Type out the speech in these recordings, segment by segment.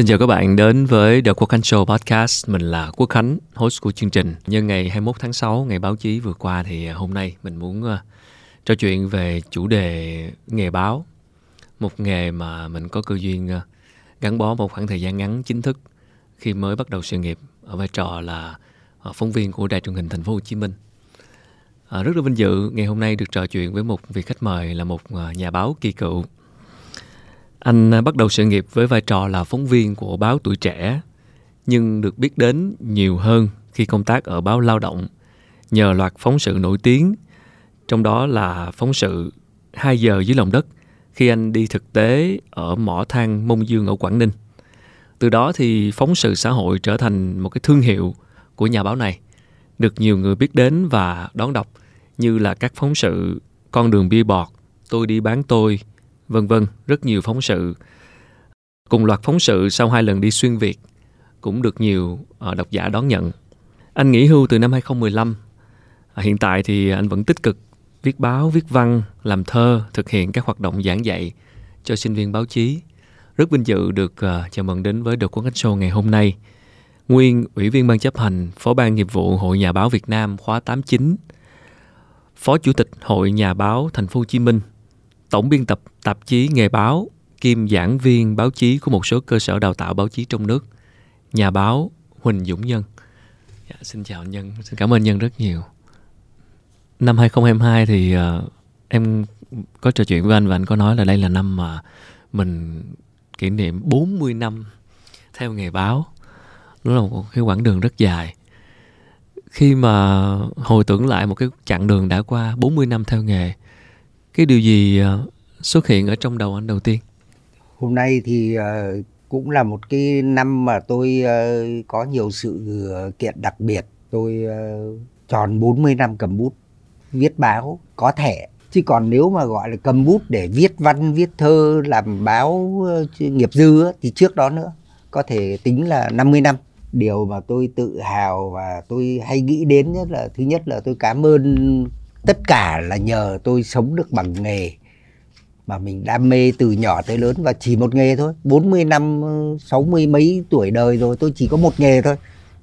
Xin chào các bạn đến với The Quốc Khánh Show Podcast. Mình là Quốc Khánh, host của chương trình. Nhân ngày 21 tháng 6, ngày báo chí vừa qua thì à, hôm nay mình muốn uh, trò chuyện về chủ đề nghề báo. Một nghề mà mình có cơ duyên uh, gắn bó một khoảng thời gian ngắn chính thức khi mới bắt đầu sự nghiệp ở vai trò là uh, phóng viên của Đài truyền hình Thành phố Hồ Chí Minh. À, rất là vinh dự ngày hôm nay được trò chuyện với một vị khách mời là một nhà báo kỳ cựu anh à, bắt đầu sự nghiệp với vai trò là phóng viên của báo Tuổi Trẻ, nhưng được biết đến nhiều hơn khi công tác ở báo Lao động nhờ loạt phóng sự nổi tiếng, trong đó là phóng sự 2 giờ dưới lòng đất khi anh đi thực tế ở mỏ than Mông Dương ở Quảng Ninh. Từ đó thì phóng sự xã hội trở thành một cái thương hiệu của nhà báo này, được nhiều người biết đến và đón đọc như là các phóng sự Con đường bia bọt, Tôi đi bán tôi, vân vân, rất nhiều phóng sự. Cùng loạt phóng sự sau hai lần đi xuyên Việt cũng được nhiều ờ, độc giả đón nhận. Anh nghỉ hưu từ năm 2015. À, hiện tại thì anh vẫn tích cực viết báo, viết văn, làm thơ, thực hiện các hoạt động giảng dạy cho sinh viên báo chí. Rất vinh dự được ờ, chào mừng đến với được quán khách Show ngày hôm nay. Nguyên Ủy viên Ban chấp hành, Phó ban nghiệp vụ Hội Nhà báo Việt Nam khóa 89, Phó Chủ tịch Hội Nhà báo Thành phố Hồ Chí Minh tổng biên tập tạp chí Nghề báo, kiêm giảng viên báo chí của một số cơ sở đào tạo báo chí trong nước, nhà báo Huỳnh Dũng Nhân. Dạ, xin chào Nhân, xin cảm ơn Nhân rất nhiều. Năm 2022 thì uh, em có trò chuyện với anh và anh có nói là đây là năm mà mình kỷ niệm 40 năm theo nghề báo. Đó là một cái quãng đường rất dài. Khi mà hồi tưởng lại một cái chặng đường đã qua 40 năm theo nghề cái điều gì ờ, xuất hiện ở trong đầu anh đầu tiên? Hôm nay thì ờ, cũng là một cái năm mà tôi ờ, có nhiều sự kiện đặc biệt. Tôi tròn 40 năm cầm bút, viết báo, có thể chứ còn nếu mà gọi là cầm bút để viết văn, viết thơ, làm báo nghiệp dư thì trước đó nữa, có thể tính là 50 năm. Điều mà tôi tự hào và tôi hay nghĩ đến nhất là, thứ nhất là tôi cảm ơn tất cả là nhờ tôi sống được bằng nghề mà mình đam mê từ nhỏ tới lớn và chỉ một nghề thôi. 40 năm 60 mấy tuổi đời rồi tôi chỉ có một nghề thôi.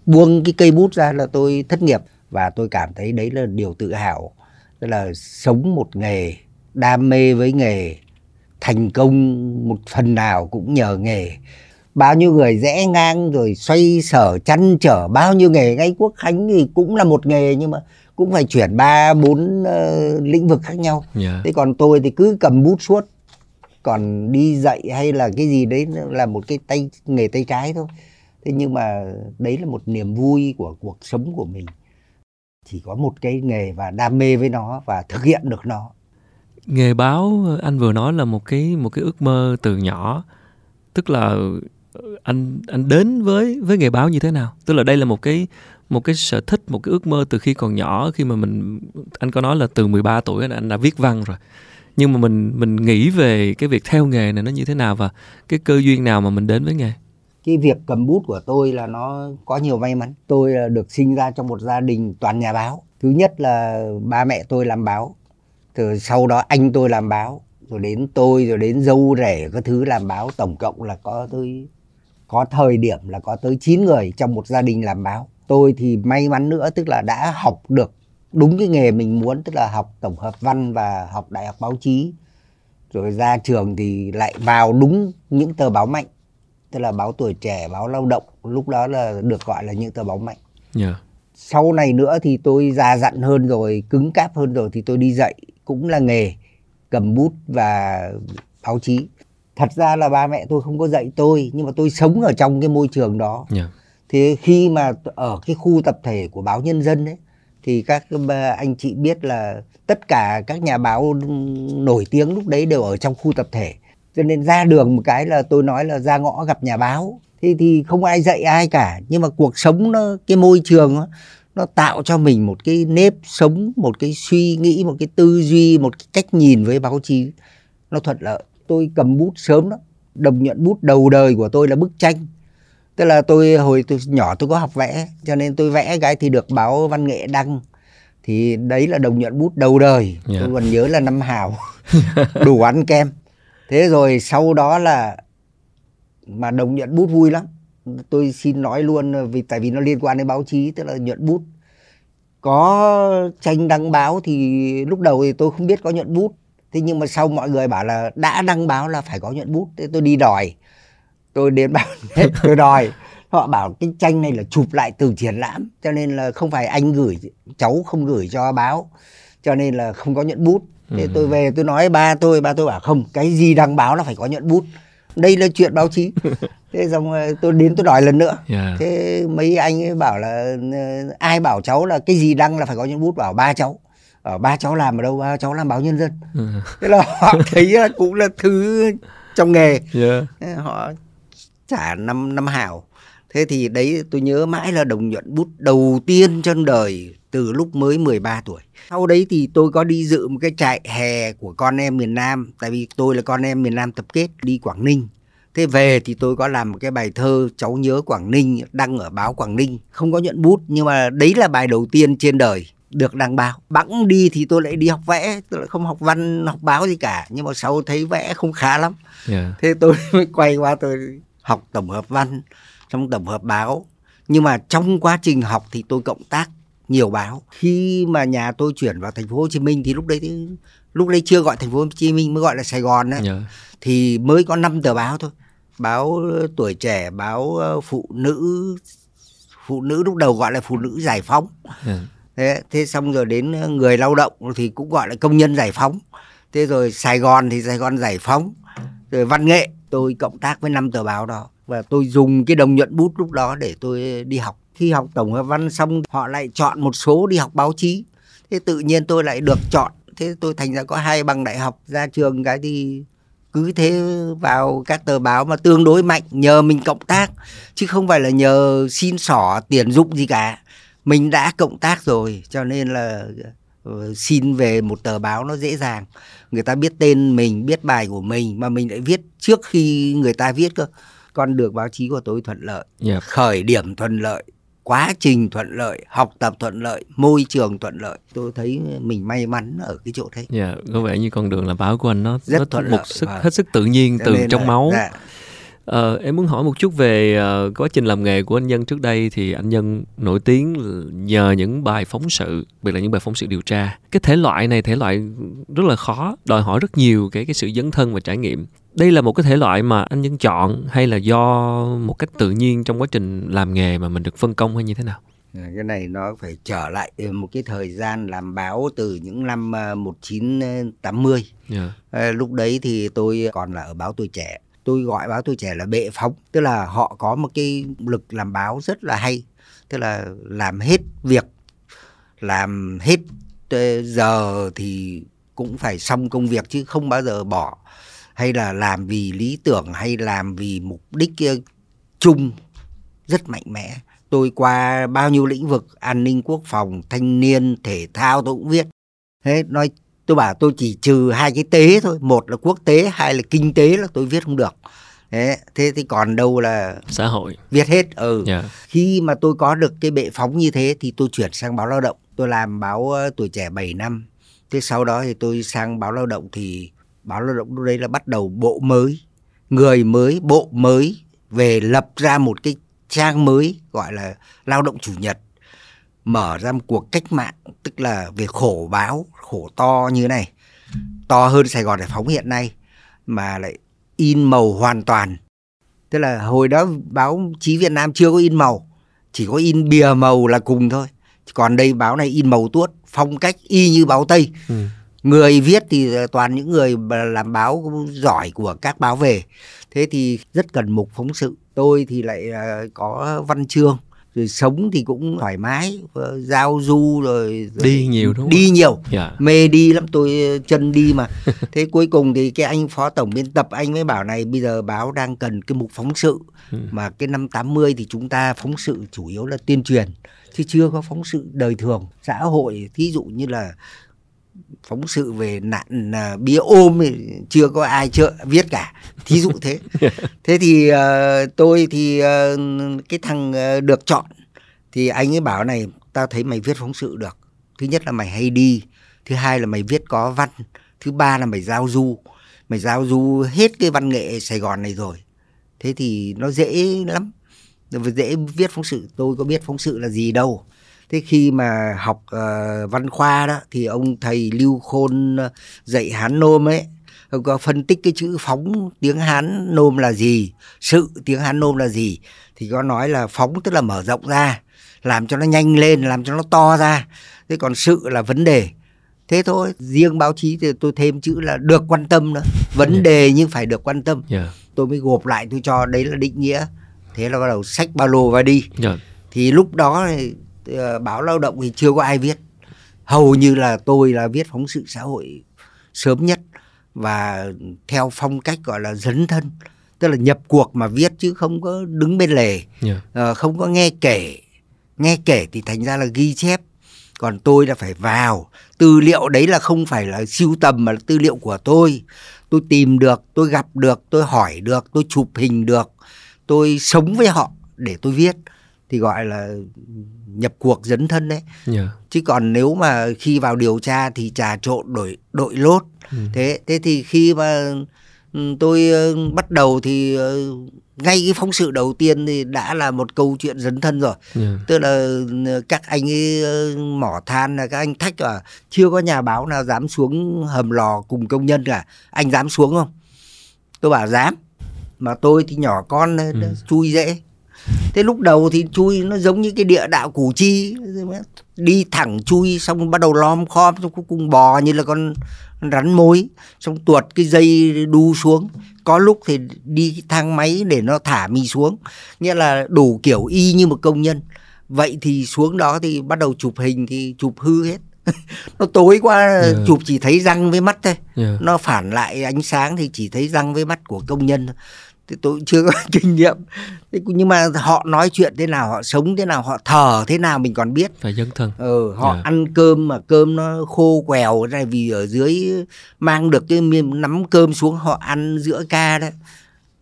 Buông cái cây bút ra là tôi thất nghiệp và tôi cảm thấy đấy là điều tự hào. Tức là sống một nghề, đam mê với nghề, thành công một phần nào cũng nhờ nghề. Bao nhiêu người rẽ ngang rồi xoay sở chăn trở, bao nhiêu nghề ngay quốc khánh thì cũng là một nghề nhưng mà cũng phải chuyển ba bốn uh, lĩnh vực khác nhau. Yeah. Dạ. thế còn tôi thì cứ cầm bút suốt còn đi dạy hay là cái gì đấy là một cái tay nghề tay trái thôi. Thế nhưng mà đấy là một niềm vui của cuộc sống của mình. Chỉ có một cái nghề và đam mê với nó và thực hiện được nó. Nghề báo anh vừa nói là một cái một cái ước mơ từ nhỏ. Tức là anh anh đến với với nghề báo như thế nào? Tức là đây là một cái một cái sở thích một cái ước mơ từ khi còn nhỏ khi mà mình anh có nói là từ 13 tuổi anh, anh đã viết văn rồi. Nhưng mà mình mình nghĩ về cái việc theo nghề này nó như thế nào và cái cơ duyên nào mà mình đến với nghề? Cái việc cầm bút của tôi là nó có nhiều may mắn. Tôi ờ, được sinh ra trong một gia đình toàn nhà báo. Thứ nhất là ba mẹ tôi làm báo từ sau đó anh tôi làm báo rồi đến tôi rồi đến dâu rể các thứ làm báo. Tổng cộng là có tới có thời điểm là có tới 9 người trong một gia đình làm báo tôi thì may mắn nữa tức là đã học được đúng cái nghề mình muốn tức là học tổng hợp văn và học đại học báo chí rồi ra trường thì lại vào đúng những tờ báo mạnh tức là báo tuổi trẻ báo lao động lúc đó là được gọi là những tờ báo mạnh yeah. Dạ. sau này nữa thì tôi già dặn hơn rồi cứng cáp hơn rồi thì tôi đi dạy cũng là nghề cầm bút và báo chí thật ra là ba mẹ tôi không có dạy tôi nhưng mà tôi sống ở trong cái môi trường đó yeah. Thì khi mà ở cái khu tập thể của báo nhân dân ấy thì các anh chị biết là tất cả các nhà báo nổi tiếng lúc đấy đều ở trong khu tập thể. Cho nên ra đường một cái là tôi nói là ra ngõ gặp nhà báo. Thì thì không ai dạy ai cả nhưng mà cuộc sống nó cái môi trường nó, nó tạo cho mình một cái nếp sống một cái suy nghĩ một cái tư duy một cái cách nhìn với báo chí. Nó thuận lợi. Tôi cầm bút sớm đó đồng nhuận bút đầu đời của tôi là bức tranh tức là tôi hồi tôi nhỏ tôi có học vẽ cho nên tôi vẽ cái thì được báo văn nghệ đăng. Thì đấy là đồng nhuận bút đầu đời. Yeah. tôi dạ. còn nhớ là năm hào đủ ăn kem. Thế rồi sau đó là mà đồng nhuận bút vui lắm. Tôi xin nói luôn vì tại vì nó liên quan đến báo chí tức là nhuận bút. Có tranh đăng báo thì lúc đầu thì tôi không biết có nhuận bút. Thế nhưng mà sau mọi người bảo là đã đăng báo là phải có nhuận bút. Thế tôi đi đòi tôi đến bảo tôi đòi. Họ bảo cái tranh này là chụp lại từ triển lãm cho nên là không phải anh gửi cháu không gửi cho báo cho nên là không có nhuận bút. Thế ừ. tôi về tôi nói ba tôi ba tôi bảo không cái gì đăng báo là phải có nhuận bút. Đây là chuyện báo chí. Thế xong tôi đến tôi đòi lần nữa. Yeah. thế mấy anh ấy bảo là ờ, ai bảo cháu là cái gì đăng là phải có nhuận bút? Bảo ba cháu. Ở ba cháu làm ở đâu? Ba cháu làm báo nhân dân. Ừ. thế là họ thấy là cũng là thứ trong nghề. Yeah. họ trả năm năm hảo thế thì đấy tôi nhớ mãi là đồng nhuận bút đầu tiên trong đời từ lúc mới 13 tuổi. Sau đấy thì tôi có đi dự một cái trại hè của con em miền Nam tại vì tôi là con em miền Nam tập kết đi Quảng Ninh. Thế về thì tôi có làm một cái bài thơ cháu nhớ Quảng Ninh đăng ở báo Quảng Ninh. Không có nhuận bút nhưng mà đấy là bài đầu tiên trên đời được đăng báo. Bẵng đi thì tôi lại đi học vẽ tôi lại không học văn học báo gì cả. Nhưng mà sau thấy vẽ không khá lắm. Yeah. thế tôi mới quay qua tôi học tổng hợp văn trong tổng hợp báo. Nhưng mà trong quá trình học thì tôi cộng tác nhiều báo. Khi mà nhà tôi chuyển vào thành phố Hồ Chí Minh thì lúc đấy lúc đấy chưa gọi thành phố Hồ Chí Minh mới gọi là Sài Gòn đấy yeah. thì mới có 5 tờ báo thôi. Báo tuổi trẻ báo ờ, phụ nữ phụ nữ lúc đầu gọi là phụ nữ giải phóng. Yeah thế thế xong rồi đến ờ, người lao động thì cũng gọi là công nhân giải phóng. Thế rồi Sài Gòn thì Sài Gòn giải phóng. Rồi văn nghệ tôi cộng tác với năm tờ báo đó. Và tôi dùng cái đồng nhuận bút lúc đó để tôi đi học. Khi học tổng hợp văn xong, họ lại chọn một số đi học báo chí. Thế tự nhiên tôi lại được chọn. Thế tôi thành ra có hai bằng đại học. Ra trường cái thì cứ thế vào các tờ báo mà tương đối mạnh, nhờ mình cộng tác. Chứ không phải là nhờ xin xỏ tiền dụng gì cả. Mình đã cộng tác rồi, cho nên là xin về một tờ báo nó dễ dàng. Người ta biết tên mình biết bài của mình mà mình lại viết trước khi người ta viết cơ. Con đường báo chí của tôi thuận lợi yep. khởi điểm thuận lợi quá trình thuận lợi học tập thuận lợi môi trường thuận lợi. Tôi thấy mình may mắn ở cái chỗ dạ yeah, có vẻ như con đường làm báo của anh nó rất nó thuận lợi một sức hết sức tự nhiên từ trong là, máu. dạ. Ờ, em muốn hỏi một chút về uh, quá trình làm nghề của anh Nhân trước đây thì anh Nhân nổi tiếng nhờ những bài phóng sự, biệt là những bài phóng sự điều tra. Cái thể loại này thể loại rất là khó, đòi hỏi rất nhiều cái cái sự dấn thân và trải nghiệm. Đây là một cái thể loại mà anh Nhân chọn hay là do một cách tự nhiên trong quá trình làm nghề mà mình được phân công hay như thế nào? À, cái này nó phải trở lại một cái thời gian làm báo từ những năm 1980. Yeah. À, lúc đấy thì tôi còn là ở báo Tuổi Trẻ tôi gọi báo tuổi trẻ là bệ phóng, tức là họ có một cái lực làm báo rất là hay, tức là làm hết việc, làm hết giờ thì cũng phải xong công việc chứ không bao giờ bỏ. Hay là làm vì lý tưởng, hay làm vì mục đích chung rất mạnh mẽ. Tôi qua bao nhiêu lĩnh vực, an ninh quốc phòng, thanh niên, thể thao tôi cũng viết thế nói tôi bảo tôi chỉ trừ hai cái tế thôi một là quốc tế hai là kinh tế là tôi viết không được. Thế thế thì còn đâu là xã hội. viết hết ừ. Yeah. Dạ. khi mà tôi có được cái bệ phóng như thế thì tôi chuyển sang báo lao động. Tôi làm báo ờ, tuổi trẻ 7 năm. Thế sau đó thì tôi sang báo lao động thì báo lao động lúc đấy là bắt đầu bộ mới người mới bộ mới về lập ra một cái trang mới gọi là lao động chủ nhật mở ra một cuộc cách mạng tức là về khổ báo khổ to như này. To hơn Sài Gòn Giải phóng hiện nay mà lại in màu hoàn toàn. Tức là hồi đó báo chí Việt Nam chưa có in màu chỉ có in bìa màu là cùng thôi. Còn đây báo này in màu tuốt phong cách y như báo Tây. Ừ. người viết thì toàn những người làm báo giỏi của các báo về. Thế thì rất cần mục phóng sự. Tôi thì lại à, có văn chương rồi sống thì cũng thoải mái giao du rồi, rồi đi nhiều đúng không? đi nhiều yeah. Dạ. mê đi lắm tôi chân đi mà thế cuối cùng thì cái anh phó tổng biên tập anh mới bảo này bây giờ báo đang cần cái mục phóng sự ừ. mà cái năm 80 thì chúng ta phóng sự chủ yếu là tuyên truyền chứ chưa có phóng sự đời thường xã hội thí dụ như là phóng sự về nạn uh, bia ôm thì chưa có ai chưa viết cả. Thí dụ thế. Thế thì uh, tôi thì uh, cái thằng uh, được chọn thì anh ấy bảo này tao thấy mày viết phóng sự được. Thứ nhất là mày hay đi thứ hai là mày viết có văn thứ ba là mày giao du. Mày giao du hết cái văn nghệ sài gòn này rồi. Thế thì nó dễ lắm. Dễ viết phóng sự. Tôi có biết phóng sự là gì đâu thế khi mà học uh, văn khoa đó thì ông thầy lưu khôn uh, dạy hán nôm ấy ông có phân tích cái chữ phóng tiếng hán nôm là gì sự tiếng hán nôm là gì thì có nói là phóng tức là mở rộng ra làm cho nó nhanh lên làm cho nó to ra thế còn sự là vấn đề thế thôi riêng báo chí thì tôi thêm chữ là được quan tâm nữa vấn yeah. đề nhưng phải được quan tâm yeah. tôi mới gộp lại tôi cho đấy là định nghĩa thế là bắt đầu sách ba lô và đi yeah. thì lúc đó báo lao động thì chưa có ai viết. Hầu như là tôi là viết phóng sự xã hội sớm nhất và theo phong cách gọi là dấn thân. Tức là nhập cuộc mà viết chứ không có đứng bên lề. Yeah. uh, không có nghe kể. Nghe kể thì thành ra là ghi chép. Còn tôi là phải vào. Tư liệu đấy là không phải là siêu tầm mà là tư liệu của tôi. Tôi tìm được tôi gặp được tôi hỏi được tôi chụp hình được. Tôi sống với họ để tôi viết thì gọi là nhập cuộc dấn thân đấy yeah. chứ còn nếu mà khi vào điều tra thì trà trộn đổi đội lốt ừ. thế thế thì khi mà ừ, tôi ờ, bắt đầu thì ờ, ngay cái phóng sự đầu tiên thì đã là một câu chuyện dấn thân rồi yeah. tức là ờ, các anh ấy mỏ than là các anh thách là chưa có nhà báo nào dám xuống hầm lò cùng công nhân cả anh dám xuống không tôi bảo dám mà tôi thì nhỏ con ừ. chui dễ thế lúc đầu thì chui nó giống như cái địa đạo củ chi. Đi thẳng chui xong bắt đầu lom khom xong cuối cùng bò như là con rắn mối. Xong tuột cái dây đu xuống. Có lúc thì đi thang máy để nó thả mình xuống. Nghĩa là đủ kiểu y như một công nhân. Vậy thì xuống đó thì bắt đầu chụp hình thì chụp hư hết. Nó tối quá yeah. chụp chỉ thấy răng với mắt thôi. Yeah. nó phản lại ánh sáng thì chỉ thấy răng với mắt của công nhân thì tôi chưa có kinh nghiệm thế nhưng mà họ nói chuyện thế nào họ sống thế nào họ thở thế nào mình còn biết phải dân thân ừ, họ yeah. Dạ. ăn cơm mà cơm nó khô quèo này vì ở dưới mang được cái miếng nắm cơm xuống họ ăn giữa ca đấy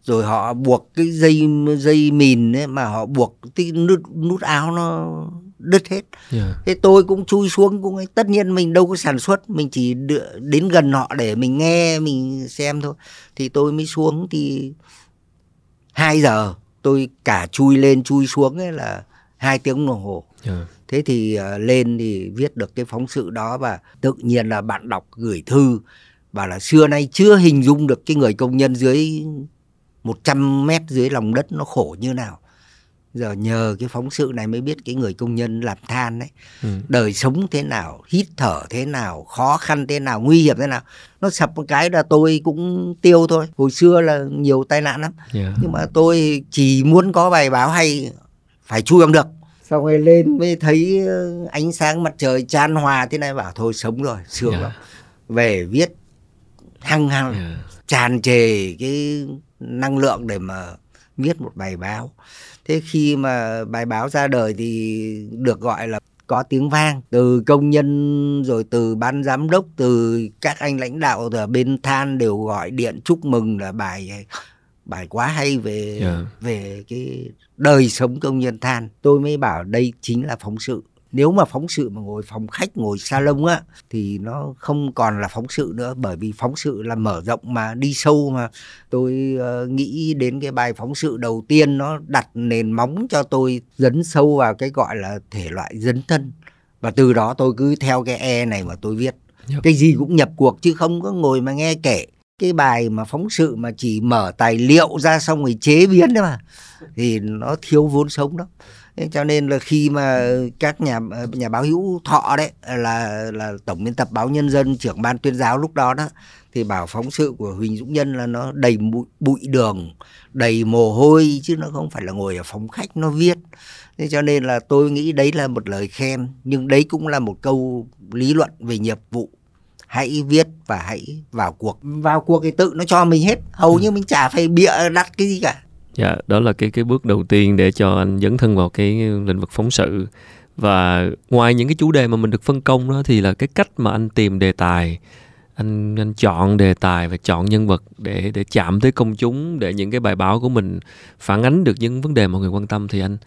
rồi họ buộc cái dây dây mìn ấy mà họ buộc cái nút nút áo nó đứt hết yeah. Dạ. thế tôi cũng chui xuống cũng ấy. tất nhiên mình đâu có sản xuất mình chỉ đến gần họ để mình nghe mình xem thôi thì tôi mới xuống thì 2 giờ tôi cả chui lên chui xuống ấy là hai tiếng đồng hồ yeah. Dạ. thế thì uh, lên thì viết được cái phóng sự đó và tự nhiên là bạn đọc gửi thư và là xưa nay chưa hình dung được cái người công nhân dưới 100 mét dưới lòng đất nó khổ như nào giờ nhờ cái phóng sự này mới biết cái người công nhân làm than đấy ừ. đời sống thế nào hít thở thế nào khó khăn thế nào nguy hiểm thế nào nó sập một cái là tôi cũng tiêu thôi hồi xưa là nhiều tai nạn lắm yeah. nhưng mà tôi chỉ muốn có bài báo hay phải chui bằng được xong rồi lên mới thấy ờ, ánh sáng mặt trời chan hòa thế này bảo thôi sống rồi sướng yeah. lắm về viết hăng hăng yeah. tràn trề cái năng lượng để mà viết một bài báo thế khi mà bài báo ra đời thì được gọi là có tiếng vang từ công nhân rồi từ ban giám đốc từ các anh lãnh đạo ở bên than đều gọi điện chúc mừng là bài bài quá hay về yeah. Dạ. về cái đời sống công nhân than tôi mới bảo đây chính là phóng sự nếu mà phóng sự mà ngồi phòng khách ngồi salon á thì nó không còn là phóng sự nữa bởi vì phóng sự là mở rộng mà đi sâu mà. Tôi uh, nghĩ đến cái bài phóng sự đầu tiên nó đặt nền móng cho tôi dấn sâu vào cái gọi là thể loại dấn thân. Và từ đó tôi cứ theo cái e này mà tôi viết. Yep. cái gì cũng nhập cuộc chứ không có ngồi mà nghe kể. Cái bài mà phóng sự mà chỉ mở tài liệu ra xong rồi chế biến đấy mà thì nó thiếu vốn sống đó cho nên là khi mà các nhà nhà báo hữu thọ đấy là là tổng biên tập báo nhân dân trưởng ban tuyên giáo lúc đó đó thì bảo phóng sự của huỳnh dũng nhân là nó đầy bụi, bụi đường đầy mồ hôi chứ nó không phải là ngồi ở phòng khách nó viết. Thế cho nên là tôi nghĩ đấy là một lời khen nhưng đấy cũng là một câu lý luận về nghiệp vụ. Hãy viết và hãy vào cuộc. Vào cuộc thì tự nó cho mình hết hầu ừ. như mình chả phải bịa đặt cái gì cả Dạ, đó là cái cái bước đầu tiên để cho anh dấn thân vào cái lĩnh vực phóng sự. Và ngoài những cái chủ đề mà mình được phân công đó thì là cái cách mà anh tìm đề tài, anh anh chọn đề tài và chọn nhân vật để để chạm tới công chúng để những cái bài báo của mình phản ánh được những vấn đề mọi người quan tâm thì anh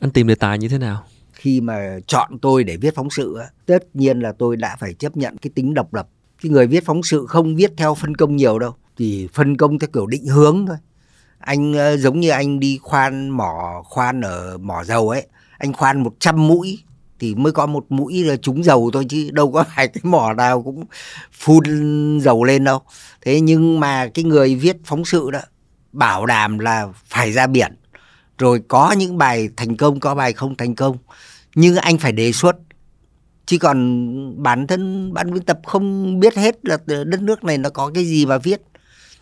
anh tìm đề tài như thế nào? Khi mà chọn tôi để viết phóng sự tất nhiên là tôi đã phải chấp nhận cái tính độc lập. Cái người viết phóng sự không viết theo phân công nhiều đâu, thì phân công theo kiểu định hướng thôi anh ờ, giống như anh đi khoan mỏ, khoan ở mỏ dầu ấy, anh khoan 100 mũi thì mới có một mũi là trúng dầu thôi chứ đâu có phải cái mỏ nào cũng phun dầu lên đâu. Thế nhưng mà cái người viết phóng sự đó bảo đảm là phải ra biển. Rồi có những bài thành công, có bài không thành công. Nhưng anh phải đề xuất. Chứ còn bản thân ban biên tập không biết hết là đất nước này nó có cái gì mà viết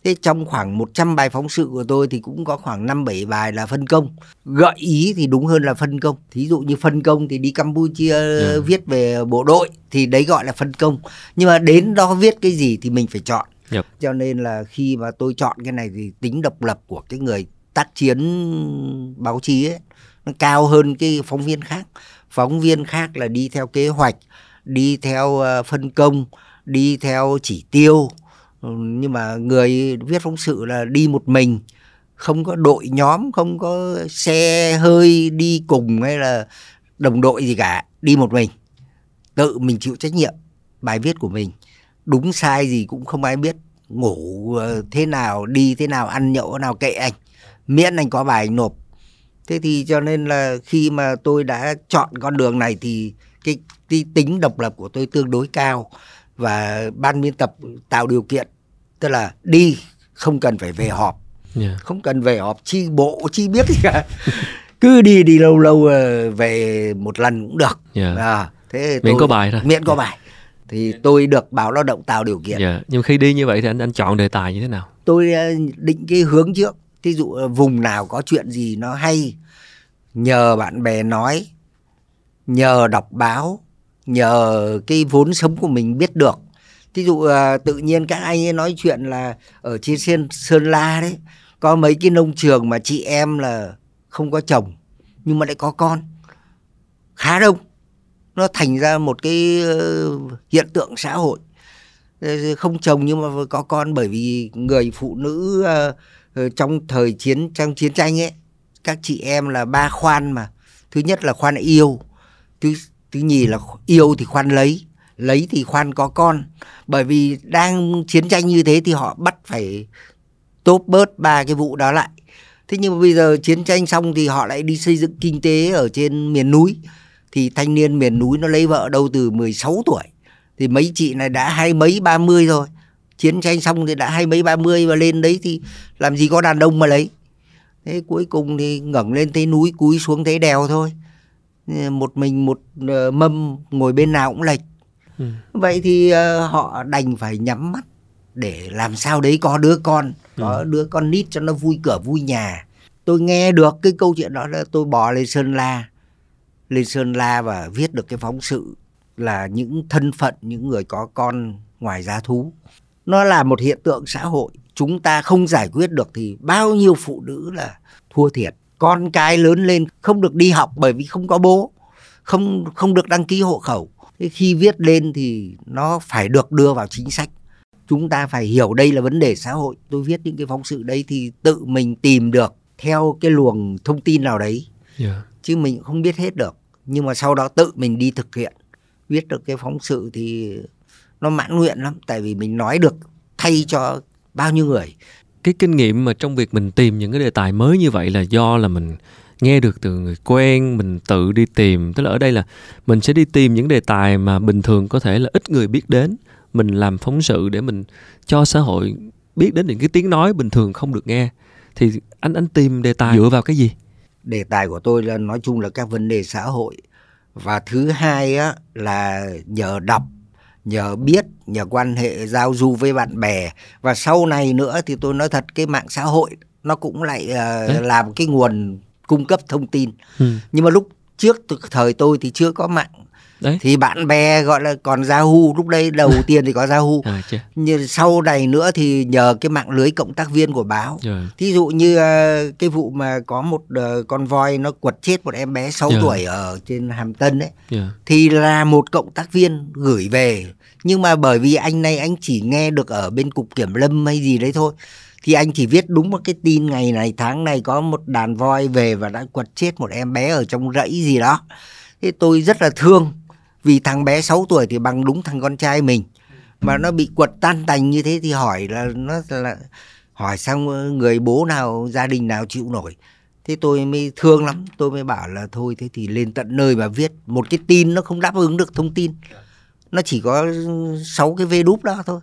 thế trong khoảng 100 bài phóng sự của tôi thì cũng có khoảng 5 7 bài là phân công. Gợi ý thì đúng hơn là phân công. Thí dụ như phân công thì đi Campuchia yeah. viết về bộ đội thì đấy gọi là phân công. Nhưng mà đến đó viết cái gì thì mình phải chọn. Yep. cho nên là khi mà tôi chọn cái này thì tính độc lập của cái người tác chiến báo chí ấy nó cao hơn cái phóng viên khác. Phóng viên khác là đi theo kế hoạch đi theo ờ, phân công đi theo chỉ tiêu ừ, Ừ, nhưng mà người viết phóng sự là đi một mình không có đội nhóm không có xe hơi đi cùng hay là đồng đội gì cả đi một mình. Tự mình chịu trách nhiệm bài viết của mình. Đúng sai gì cũng không ai biết ngủ ờ, thế nào đi thế nào ăn nhậu thế nào kệ anh miễn anh có bài anh nộp. Thế thì cho nên là khi mà tôi đã chọn con đường này thì cái, cái tính độc lập của tôi tương đối cao. Và ban biên tập tạo điều kiện tức là đi không cần phải về họp yeah. không cần về họp chi bộ chi biết gì cả cứ đi đi lâu lâu ờ, về một lần cũng được yeah. à, thế miễn tôi, có bài thôi miễn có yeah. bài thì tôi được báo lao động tạo điều kiện yeah. nhưng khi đi như vậy thì anh anh chọn đề tài như thế nào tôi ờ, định cái hướng trước thí dụ ờ, vùng nào có chuyện gì nó hay nhờ bạn bè nói nhờ đọc báo nhờ cái vốn sống của mình biết được thí dụ uh, tự nhiên các anh ấy nói chuyện là ở trên sơn sơn la đấy có mấy cái nông trường mà chị em là không có chồng nhưng mà lại có con. Khá đông. Nó thành ra một cái uh, hiện tượng xã hội. Ờ, không chồng nhưng mà có con bởi vì người phụ nữ uh, trong thời chiến trong chiến tranh ấy các chị em là ba khoan mà. Thứ nhất là khoan yêu thứ thứ nhì là yêu thì khoan lấy lấy thì khoan có con. Bởi vì đang chiến tranh như thế thì họ bắt phải tốt bớt ba cái vụ đó lại. Thế nhưng mà bây giờ chiến tranh xong thì họ lại đi xây dựng kinh tế ở trên miền núi. Thì thanh niên miền núi nó lấy vợ đâu từ 16 tuổi. Thì mấy chị này đã hai mấy ba mươi rồi. Chiến tranh xong thì đã hai mấy ba mươi và lên đấy thì làm gì có đàn ông mà lấy. Thế cuối cùng thì ngẩng lên thấy núi cúi xuống thấy đèo thôi. Một mình một ờ, mâm ngồi bên nào cũng lệch ừ. vậy thì uh, họ đành phải nhắm mắt để làm sao đấy có đứa con ừ. có đứa con nít cho nó vui cửa vui nhà tôi nghe được cái câu chuyện đó là tôi bỏ lên sơn la lên sơn la và viết được cái phóng sự là những thân phận những người có con ngoài giá thú nó là một hiện tượng xã hội chúng ta không giải quyết được thì bao nhiêu phụ nữ là thua thiệt con cái lớn lên không được đi học bởi vì không có bố không không được đăng ký hộ khẩu thế khi viết lên thì nó phải được đưa vào chính sách. Chúng ta phải hiểu đây là vấn đề xã hội. Tôi viết những cái phóng sự đấy thì tự mình tìm được theo cái luồng thông tin nào đấy. Yeah. Dạ. chứ mình không biết hết được. Nhưng mà sau đó tự mình đi thực hiện. Viết được cái phóng sự thì nó mãn nguyện lắm. Tại vì mình nói được thay cho bao nhiêu người. Cái kinh nghiệm mà trong việc mình tìm những cái đề tài mới như vậy là do là mình nghe được từ người quen mình tự đi tìm. Tức là ở đây là mình sẽ đi tìm những đề tài mà bình thường có thể là ít người biết đến. Mình làm phóng sự để mình cho xã hội biết đến những cái tiếng nói bình thường không được nghe. Thì anh anh tìm đề tài dựa vào cái gì? Đề tài của tôi là nói chung là các vấn đề xã hội. Và thứ hai á là nhờ đọc nhờ biết nhờ quan hệ giao du với bạn bè. Và sau này nữa thì tôi nói thật cái mạng xã hội nó cũng lại uh, làm cái nguồn cung cấp thông tin ừ. nhưng mà lúc trước thời tôi thì chưa có mạng Đấy. thì bạn bè gọi là còn Yahoo lúc đây đầu tiên thì có Yahoo à, nhưng sau này nữa thì nhờ cái mạng lưới cộng tác viên của báo rồi. thí dụ như uh, cái vụ mà có một uh, con voi nó quật chết một em bé 6 rồi. tuổi ở trên Hàm Tân ấy rồi. thì là một cộng tác viên gửi về nhưng mà bởi vì anh này anh chỉ nghe được ở bên cục kiểm lâm hay gì đấy thôi thì anh chỉ viết đúng một cái tin ngày này, tháng này có một đàn voi về và đã quật chết một em bé ở trong rẫy gì đó. Thế tôi rất là thương, vì thằng bé 6 tuổi thì bằng đúng thằng con trai mình. Mà nó bị quật tan tành như thế thì hỏi là, nó là, hỏi xong người bố nào, gia đình nào chịu nổi. Thế tôi mới thương lắm, tôi mới bảo là thôi, thế thì lên tận nơi mà viết. Một cái tin nó không đáp ứng được thông tin. Nó chỉ có sáu cái vê đúp đó thôi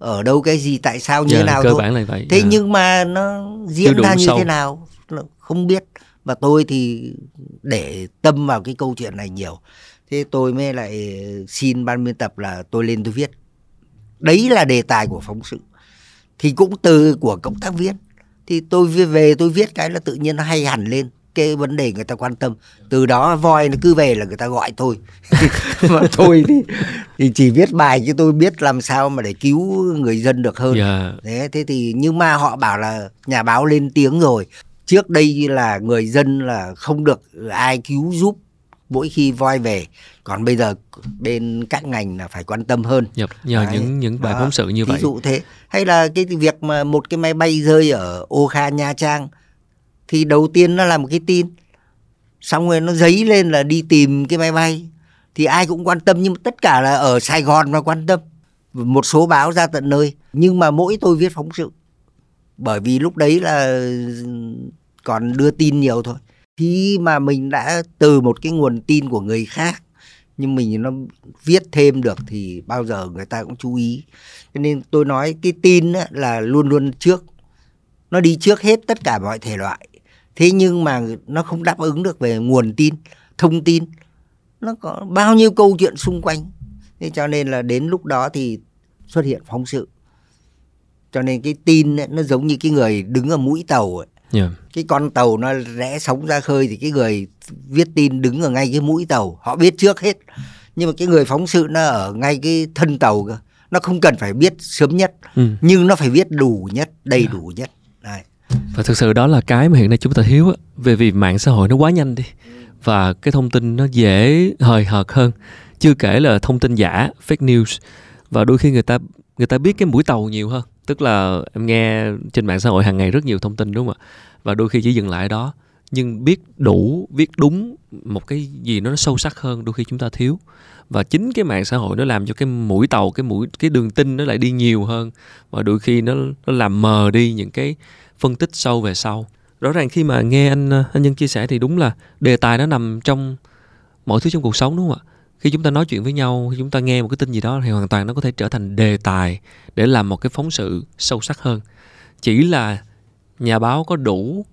ở đâu cái gì tại sao như Dạ, thế nào cơ thôi. bản là vậy. Thế Dạ. nhưng mà nó diễn ra như sâu. thế nào không biết. Và tôi thì để tâm vào cái câu chuyện này nhiều. Thế tôi mới lại xin ban biên tập là tôi lên tôi viết. Đấy là đề tài của phóng sự. Thì cũng từ của cộng tác viên. Thì tôi về tôi viết cái là tự nhiên nó hay hẳn lên cái vấn đề người ta quan tâm. Từ đó voi nó cứ về là người ta gọi tôi. Mà tôi thì, thì chỉ viết bài chứ tôi biết làm sao mà để cứu người dân được hơn. Dạ. thế thế thì nhưng mà họ bảo là nhà báo lên tiếng rồi. Trước đây là người dân là không được ai cứu giúp mỗi khi voi về. Còn bây giờ bên các ngành là phải quan tâm hơn. Nhờ, nhờ Đấy, những những bài phóng sự như ví vậy. dụ thế. Hay là cái việc mà một cái máy bay rơi ở ô kha nha trang thì đầu tiên nó là một cái tin. Xong rồi nó dấy lên là đi tìm cái máy bay. Thì ai cũng quan tâm, nhưng mà tất cả là ở sài gòn mà quan tâm. Một số báo ra tận nơi. Nhưng mà mỗi tôi viết phóng sự. Bởi vì lúc đấy là còn đưa tin nhiều thôi. Khi mà mình đã từ một cái nguồn tin của người khác, nhưng mình nó viết thêm được thì bao giờ người ta cũng chú ý. Cho nên tôi nói cái tin là luôn luôn trước. Nó đi trước hết tất cả mọi thể loại thế nhưng mà nó không đáp ứng được về nguồn tin thông tin. Nó có bao nhiêu câu chuyện xung quanh. Thế cho nên là đến lúc đó thì xuất hiện phóng sự. Cho nên cái tin ấy, nó giống như cái người đứng ở mũi tàu ấy. Dạ. cái con tàu nó rẽ sóng ra khơi thì cái người viết tin đứng ở ngay cái mũi tàu. Họ biết trước hết. Nhưng mà cái người phóng sự nó ở ngay cái thân tàu cơ. Nó không cần phải biết sớm nhất. Ừ. nhưng nó phải viết đủ nhất đầy đủ nhất. Đấy. Và thực sự đó là cái mà hiện nay chúng ta thiếu á, về vì mạng xã hội nó quá nhanh đi và cái thông tin nó dễ hời hợt hơn. Chưa kể là thông tin giả, fake news và đôi khi người ta người ta biết cái mũi tàu nhiều hơn. Tức là em nghe trên mạng xã hội hàng ngày rất nhiều thông tin đúng không ạ? Và đôi khi chỉ dừng lại đó nhưng biết đủ, viết đúng một cái gì nó sâu sắc hơn đôi khi chúng ta thiếu. Và chính cái mạng xã hội nó làm cho cái mũi tàu, cái mũi cái đường tin nó lại đi nhiều hơn và đôi khi nó nó làm mờ đi những cái phân tích sâu về sau. Rõ ràng khi mà nghe anh ờ, anh nhân chia sẻ thì đúng là đề tài nó nằm trong mọi thứ trong cuộc sống, đúng không ạ? Khi chúng ta nói chuyện với nhau, khi chúng ta nghe một cái tin gì đó thì hoàn toàn nó có thể trở thành đề tài để làm một cái phóng sự sâu sắc hơn. Chỉ là nhà báo có đủ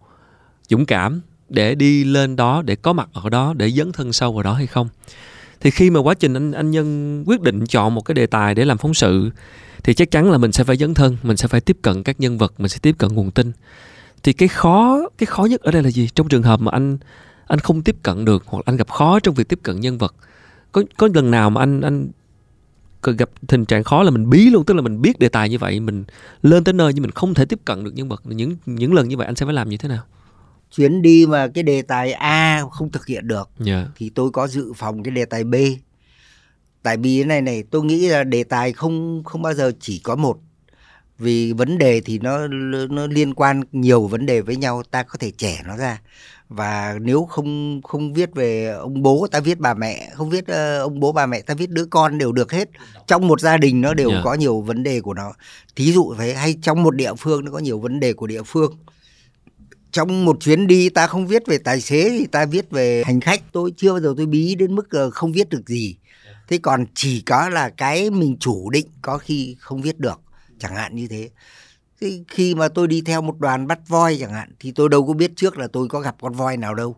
dũng cảm để đi lên đó, để có mặt ở đó, để dấn thân sâu vào đó hay không? Thì khi mà quá trình anh anh nhân quyết định chọn một cái đề tài để làm phóng sự thì chắc chắn là mình sẽ phải dấn thân mình sẽ phải tiếp cận các nhân vật mình sẽ tiếp cận nguồn tin. Thì cái khó cái khó nhất ở đây là gì? Trong trường hợp mà anh anh không tiếp cận được hoặc anh gặp khó trong việc tiếp cận nhân vật có có lần nào mà anh anh gặp tình trạng khó là mình bí luôn tức là mình biết đề tài như vậy mình lên tới nơi nhưng mình không thể tiếp cận được nhân vật. Những những lần như vậy anh sẽ phải làm như thế nào? Chuyến đi mà cái đề tài A không thực hiện được dạ. thì tôi có dự phòng cái đề tài B tại vì cái này này tôi nghĩ là đề tài không không bao giờ chỉ có một. Vì vấn đề thì nó nó liên quan nhiều vấn đề với nhau ta có thể trẻ nó ra. Và nếu không không viết về ông bố ta viết bà mẹ không viết ờ, ông bố bà mẹ ta viết đứa con đều được hết. Trong một gia đình nó đều Dạ. có nhiều vấn đề của nó. Thí dụ thế hay trong một địa phương nó có nhiều vấn đề của địa phương. Trong một chuyến đi ta không viết về tài xế thì ta viết về hành khách. Tôi chưa bao giờ tôi bí đến mức ờ, không viết được gì thế còn chỉ có là cái mình chủ định có khi không viết được, chẳng hạn như thế. Thì khi mà tôi đi theo một đoàn bắt voi chẳng hạn, thì tôi đâu có biết trước là tôi có gặp con voi nào đâu.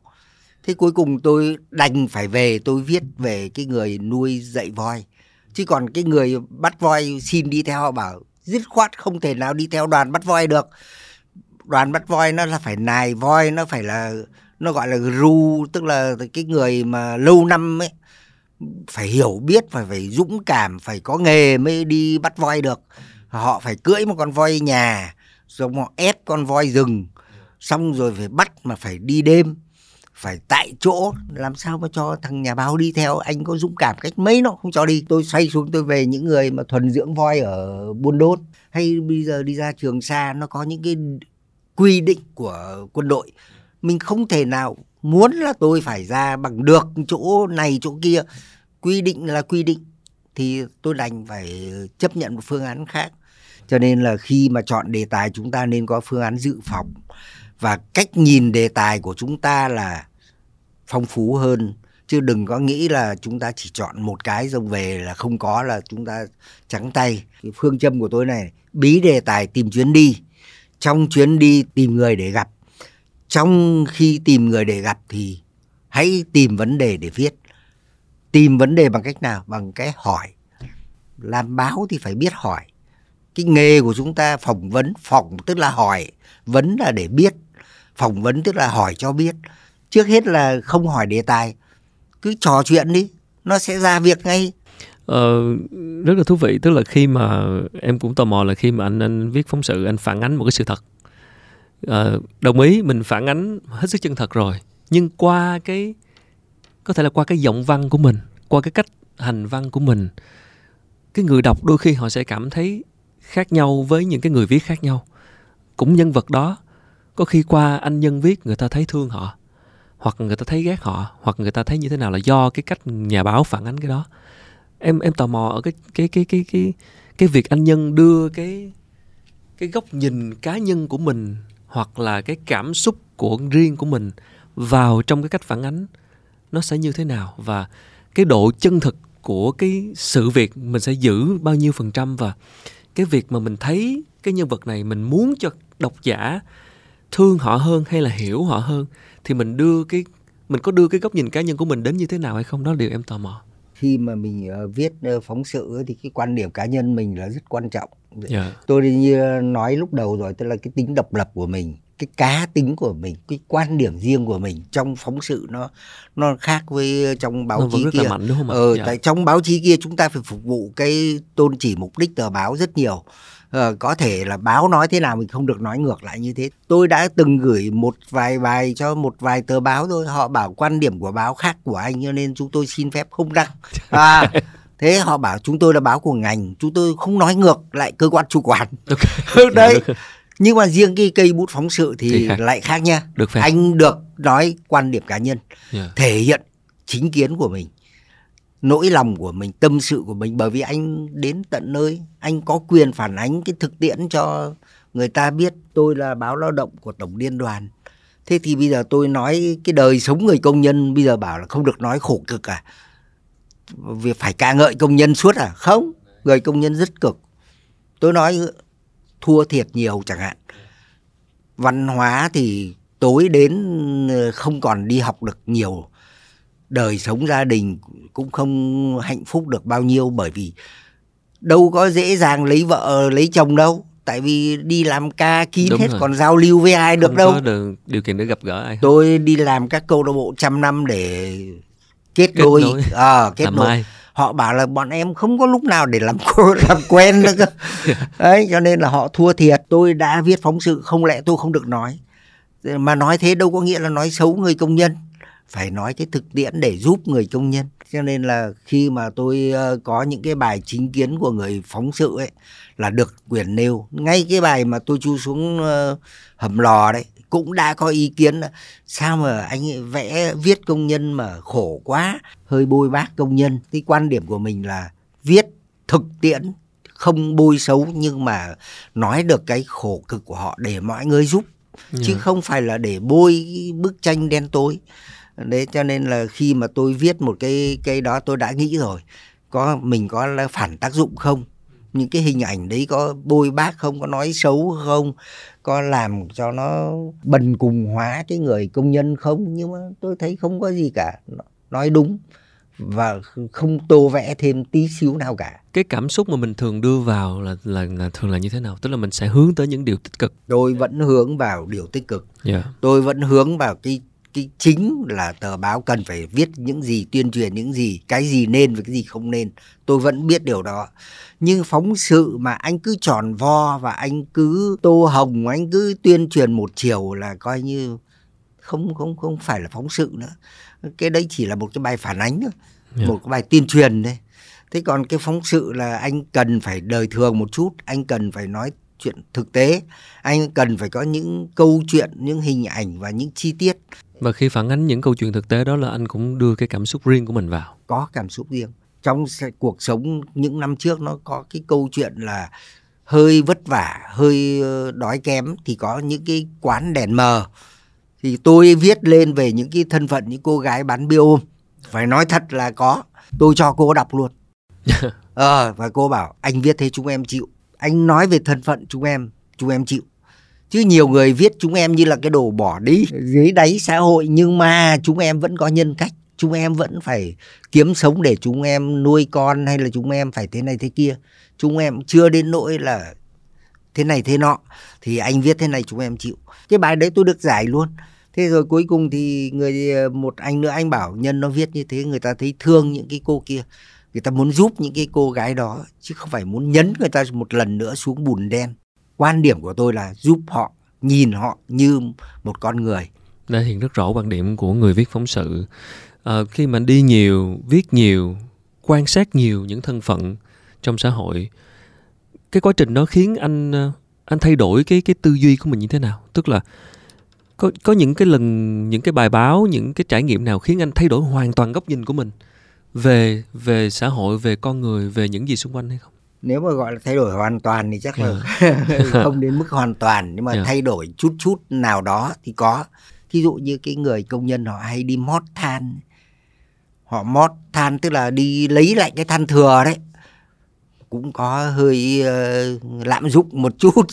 Thế cuối cùng tôi đành phải về, tôi viết về cái người nuôi dạy voi. Chứ còn cái người bắt voi xin đi theo, họ bảo, dứt khoát không thể nào đi theo đoàn bắt voi được. Đoàn bắt voi nó là phải nài voi, nó phải là, nó gọi là ru, tức là cái người mà lâu năm ấy phải hiểu biết phải phải dũng cảm, phải có nghề mới đi bắt voi được. Họ phải cưỡi một con voi nhà, rồi họ ép con voi rừng, xong rồi phải bắt mà phải đi đêm, phải tại chỗ, làm sao mà cho thằng nhà báo đi theo, anh có dũng cảm cách mấy nó không cho đi. Tôi xoay xuống tôi về những người mà thuần dưỡng voi ở buôn đôn hay bây giờ đi ra trường xa, nó có những cái quy định của quân đội. Mình không thể nào muốn là tôi phải ra bằng được chỗ này, chỗ kia, quy định là quy định, thì tôi đành phải chấp nhận một phương án khác. Cho nên là khi mà chọn đề tài, chúng ta nên có phương án dự phòng và cách nhìn đề tài của chúng ta là phong phú hơn. Chứ đừng có nghĩ là chúng ta chỉ chọn một cái rồi về là không có, là chúng ta trắng tay. Cái phương châm của tôi này, bí đề tài tìm chuyến đi. Trong chuyến đi tìm người để gặp trong khi tìm người để gặp thì hãy tìm vấn đề để viết. Tìm vấn đề bằng cách nào? Bằng cái hỏi. Làm báo thì phải biết hỏi. Cái nghề của chúng ta phỏng vấn phỏng tức là hỏi. Vấn là để biết. Phỏng vấn tức là hỏi cho biết. Trước hết là không hỏi đề tài. Cứ trò chuyện đi. Nó sẽ ra việc ngay. Ờ, rất là thú vị. Tức là khi mà em cũng tò mò là khi mà anh anh viết phóng sự anh phản ánh một cái sự thật uh, đồng ý mình phản ánh hết sức chân thật rồi. Nhưng qua cái có thể là qua cái giọng văn của mình qua cái cách hành văn của mình cái người đọc đôi khi họ sẽ cảm thấy khác nhau với những cái người viết khác nhau. Cũng nhân vật đó có khi qua anh nhân viết người ta thấy thương họ hoặc người ta thấy ghét họ hoặc người ta thấy như thế nào là do cái cách nhà báo phản ánh cái đó. Em em tò mò ở cái cái cái cái cái cái việc anh nhân đưa cái cái góc nhìn cá nhân của mình hoặc là cái cảm xúc của riêng của mình vào trong cái cách phản ánh nó sẽ như thế nào và cái độ chân thực của cái sự việc mình sẽ giữ bao nhiêu phần trăm và cái việc mà mình thấy cái nhân vật này mình muốn cho độc giả thương họ hơn hay là hiểu họ hơn thì mình đưa cái mình có đưa cái góc nhìn cá nhân của mình đến như thế nào hay không đó là điều em tò mò. Khi mà mình uh, viết uh, phóng sự thì cái quan điểm cá nhân mình là rất quan trọng yeah. tôi như nói lúc đầu rồi tức là cái tính độc lập của mình cái cá tính của mình cái quan điểm riêng của mình trong phóng sự nó nó khác với trong báo nó chí kia. mạnh đúng không ờ Dạ. tại trong báo chí kia chúng ta phải phục vụ cái tôn chỉ mục đích tờ báo rất nhiều. Ờ, có thể là báo nói thế nào mình không được nói ngược lại như thế. Tôi đã từng gửi một vài bài cho một vài tờ báo thôi họ bảo quan điểm của báo khác của anh cho nên chúng tôi xin phép không đăng. À thế họ bảo chúng tôi là báo của ngành chúng tôi không nói ngược lại cơ quan chủ quản. Ok. đấy. Nhưng mà riêng cái cây bút phóng sự thì, Thì khác. lại khác nha. Được phép. Anh được nói quan điểm cá nhân Dạ. thể hiện chính kiến của mình nỗi lòng của mình tâm sự của mình. Bởi vì anh đến tận nơi anh có quyền phản ánh cái thực tiễn cho người ta biết tôi là báo lao động của tổng liên đoàn. Thế thì bây giờ tôi nói cái đời sống người công nhân bây giờ bảo là không được nói khổ cực à việc phải ca ngợi công nhân suốt à? Không người công nhân rất cực tôi nói thua thiệt nhiều chẳng hạn. Văn hóa thì tối đến ờ, không còn đi học được nhiều. Đời sống gia đình cũng không hạnh phúc được bao nhiêu bởi vì đâu có dễ dàng lấy vợ lấy chồng đâu. Tại vì đi làm ca kín Đúng hết rồi. còn giao lưu với ai được không đâu. có được điều kiện để gặp gỡ ai hết. tôi đi làm các câu lạc bộ trăm năm để kết, Kết đôi nối. Ờ, kết làm nối. họ bảo là bọn em không có lúc nào để làm làm quen nữa cơ. Đấy cho nên là họ thua thiệt. Tôi đã viết phóng sự không lẽ tôi không được nói. Mà nói thế đâu có nghĩa là nói xấu người công nhân. Phải nói cái thực tiễn để giúp người công nhân. Cho nên là khi mà tôi ờ, có những cái bài chính kiến của người phóng sự ấy là được quyền nêu. Ngay cái bài mà tôi chui xuống ờ, hầm lò đấy cũng đã có ý kiến. Là sao mà anh vẽ viết công nhân mà khổ quá hơi bôi bác công nhân. Cái quan điểm của mình là viết thực tiễn không bôi xấu nhưng mà nói được cái khổ cực của họ để mọi người giúp. Chứ Dạ. không phải là để bôi bức tranh đen tối. Đấy cho nên là khi mà tôi viết một cái cái đó tôi đã nghĩ rồi. Có mình có phản tác dụng không những cái hình ảnh đấy có bôi bác không có nói xấu không có làm cho nó bần cùng hóa cái người công nhân không? Nhưng mà tôi thấy không có gì cả. Nói đúng và không tô vẽ thêm tí xíu nào cả. Cái cảm xúc mà mình thường đưa vào là là, là thường là như thế nào? Tức là mình sẽ hướng tới những điều tích cực. Tôi vẫn hướng vào điều tích cực. Dạ. Tôi vẫn hướng vào cái cái chính là tờ báo cần phải viết những gì tuyên truyền những gì cái gì nên và cái gì không nên. Tôi vẫn biết điều đó. Nhưng phóng sự mà anh cứ tròn vo và anh cứ tô hồng anh cứ tuyên truyền một chiều là coi như không không không phải là phóng sự nữa. Cái đấy chỉ là một cái bài phản ánh thôi Dạ. một cái bài tuyên truyền thôi. Thế còn cái phóng sự là anh cần phải đời thường một chút anh cần phải nói chuyện thực tế. Anh cần phải có những câu chuyện những hình ảnh và những chi tiết. Và khi phản ánh những câu chuyện thực tế đó là anh cũng đưa cái cảm xúc riêng của mình vào. Có cảm xúc riêng. Trong cuộc sống những năm trước nó có cái câu chuyện là hơi vất vả hơi ờ, đói kém thì có những cái quán đèn mờ. Thì tôi viết lên về những cái thân phận những cô gái bán bia ôm. Phải nói thật là có. Tôi cho cô đọc luôn. Ờ và cô bảo anh viết thế chúng em chịu anh nói về thân phận chúng em chúng em chịu. Chứ nhiều người viết chúng em như là cái đồ bỏ đi dưới đáy xã hội, nhưng mà chúng em vẫn có nhân cách. Chúng em vẫn phải kiếm sống để chúng em nuôi con hay là chúng em phải thế này thế kia. Chúng em chưa đến nỗi là thế này thế nọ, thì anh viết thế này chúng em chịu. Cái bài đấy tôi được giải luôn. Thế rồi cuối cùng thì người, một anh nữa, anh bảo, nhân nó viết như thế, người ta thấy thương những cái cô kia người ta muốn giúp những cái cô gái đó chứ không phải muốn nhấn người ta một lần nữa xuống bùn đen. Quan điểm của tôi là giúp họ nhìn họ như một con người. Đã hiện rất rõ quan điểm của người viết phóng sự. À, khi mà đi nhiều viết nhiều quan sát nhiều những thân phận trong xã hội cái quá trình đó khiến anh ờ, anh thay đổi cái cái tư duy của mình như thế nào? Tức là có có những cái lần những cái bài báo những cái trải nghiệm nào khiến anh thay đổi hoàn toàn góc nhìn của mình? Về về xã hội về con người về những gì xung quanh hay không? Nếu mà gọi là thay đổi hoàn toàn thì chắc yeah. là không đến mức hoàn toàn. Nhưng mà yeah. Thay đổi chút chút nào đó thì có. Thí dụ như cái người công nhân họ hay đi mót than. Họ mót than tức là đi lấy lại cái than thừa đấy. Cũng có hơi uh, lạm dụng một chút.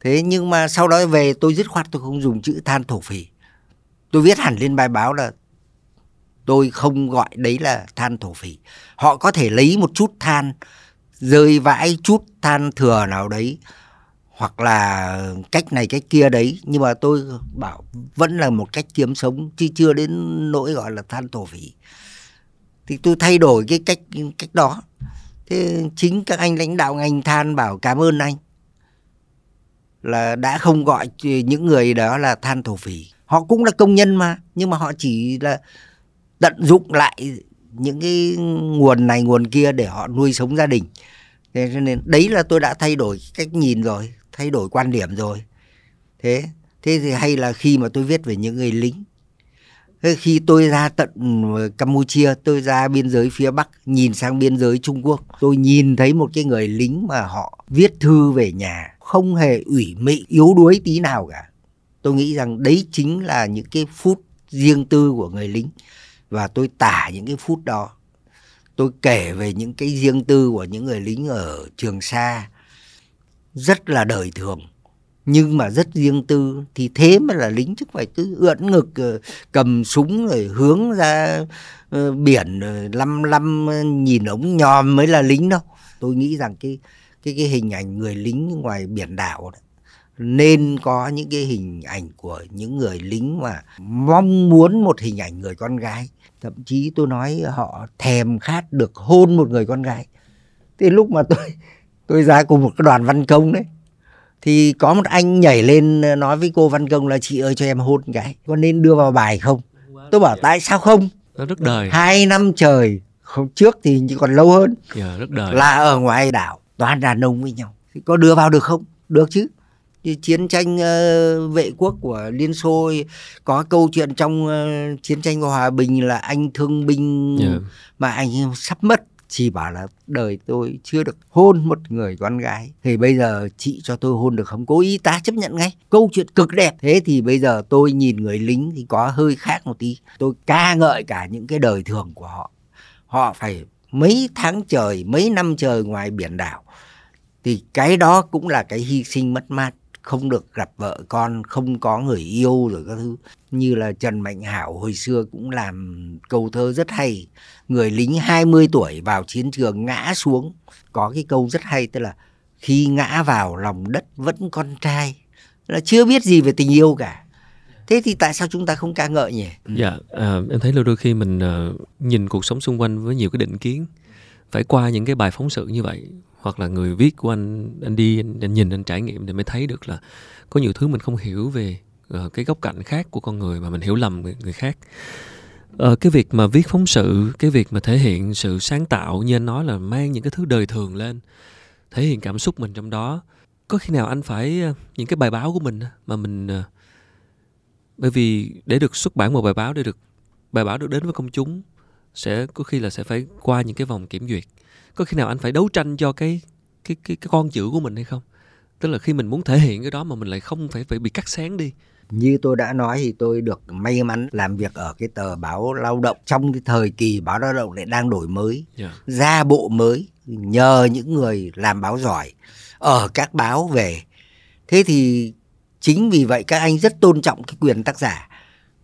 Thế nhưng mà sau đó về tôi dứt khoát tôi không dùng chữ than thổ phỉ. Tôi viết hẳn lên bài báo là tôi không gọi đấy là than thổ phỉ. Họ có thể lấy một chút than, rơi vãi chút than thừa nào đấy, hoặc là cách này cách kia đấy. Nhưng mà tôi bảo vẫn là một cách kiếm sống, chứ chưa đến nỗi gọi là than thổ phỉ. Thì tôi thay đổi cái cách cách đó. Thế chính các anh lãnh đạo ngành than bảo cảm ơn anh, là đã không gọi những người đó là than thổ phỉ. Họ cũng là công nhân mà, nhưng mà họ chỉ là tận dụng lại những cái nguồn này, nguồn kia để họ nuôi sống gia đình. Thế cho nên đấy là tôi đã thay đổi cách nhìn rồi, thay đổi quan điểm rồi. Thế thế thì hay là khi mà tôi viết về những người lính. Khi tôi ra tận Campuchia, tôi ra biên giới phía Bắc, nhìn sang biên giới Trung Quốc, tôi nhìn thấy một cái người lính mà họ viết thư về nhà, không hề ủy mị, yếu đuối tí nào cả. Tôi nghĩ rằng đấy chính là những cái phút riêng tư của người lính và tôi tả những cái phút đó. Tôi kể về những cái riêng tư của những người lính ở Trường Sa. Rất là đời thường. Nhưng mà rất riêng tư. Thì thế mà là lính chứ phải cứ ưỡn ngực ờ, cầm súng rồi hướng ra ờ, biển biển lăm lăm nhìn ống nhòm mới là lính đâu. Tôi nghĩ rằng cái cái cái hình ảnh người lính ngoài biển đảo đấy nên có những cái hình ảnh của những người lính mà mong muốn một hình ảnh người con gái. Thậm chí tôi nói họ thèm khát được hôn một người con gái. Thì lúc mà tôi tôi ra cùng một cái đoàn văn công đấy thì có một anh nhảy lên nói với cô văn công là chị ơi cho em hôn cái có nên đưa vào bài không? Tôi bảo tại sao không? Rất đời. Hai năm trời không trước thì còn lâu hơn. Yeah, dạ, rất đời. Là ở ngoài đảo toàn đàn ông với nhau. Thì có đưa vào được không? Được chứ như chiến tranh uh, vệ quốc của Liên Xô có câu chuyện trong uh, chiến tranh hòa bình là anh thương binh yeah. Dạ. mà anh sắp mất chỉ bảo là đời tôi chưa được hôn một người con gái. Thì bây giờ chị cho tôi hôn được không? Cố ý ta chấp nhận ngay. Câu chuyện cực đẹp. Thế thì bây giờ tôi nhìn người lính thì có hơi khác một tí. Tôi ca ngợi cả những cái đời thường của họ. Họ phải mấy tháng trời mấy năm trời ngoài biển đảo. Thì cái đó cũng là cái hy sinh mất mát không được gặp vợ con không có người yêu rồi các thứ. Như là Trần Mạnh Hảo hồi xưa cũng làm câu thơ rất hay người lính 20 tuổi vào chiến trường ngã xuống. Có cái câu rất hay tức là khi ngã vào lòng đất vẫn con trai. Là chưa biết gì về tình yêu cả. Thế thì tại sao chúng ta không ca ngợi nhỉ? Ừ. Dạ à, em thấy là đôi khi mình à, nhìn cuộc sống xung quanh với nhiều cái định kiến phải qua những cái bài phóng sự như vậy hoặc là người viết của anh anh đi anh, anh nhìn anh trải nghiệm thì mới thấy được là có nhiều thứ mình không hiểu về uh, cái góc cạnh khác của con người mà mình hiểu lầm người, người khác. Uh, cái việc mà viết phóng sự cái việc mà thể hiện sự sáng tạo như anh nói là mang những cái thứ đời thường lên thể hiện cảm xúc mình trong đó. Có khi nào anh phải uh, những cái bài báo của mình mà mình uh, bởi vì để được xuất bản một bài báo để được bài báo được đến với công chúng sẽ có khi là sẽ phải qua những cái vòng kiểm duyệt có khi nào anh phải đấu tranh cho cái cái cái cái con chữ của mình hay không? Tức là khi mình muốn thể hiện cái đó mà mình lại không phải phải bị cắt xén đi. Như tôi đã nói thì tôi được may mắn làm việc ở cái tờ báo lao động trong cái thời kỳ báo lao động lại đang đổi mới yeah. ra bộ mới nhờ những người làm báo giỏi ở các báo về. Thế thì chính vì vậy các anh rất tôn trọng cái quyền tác giả.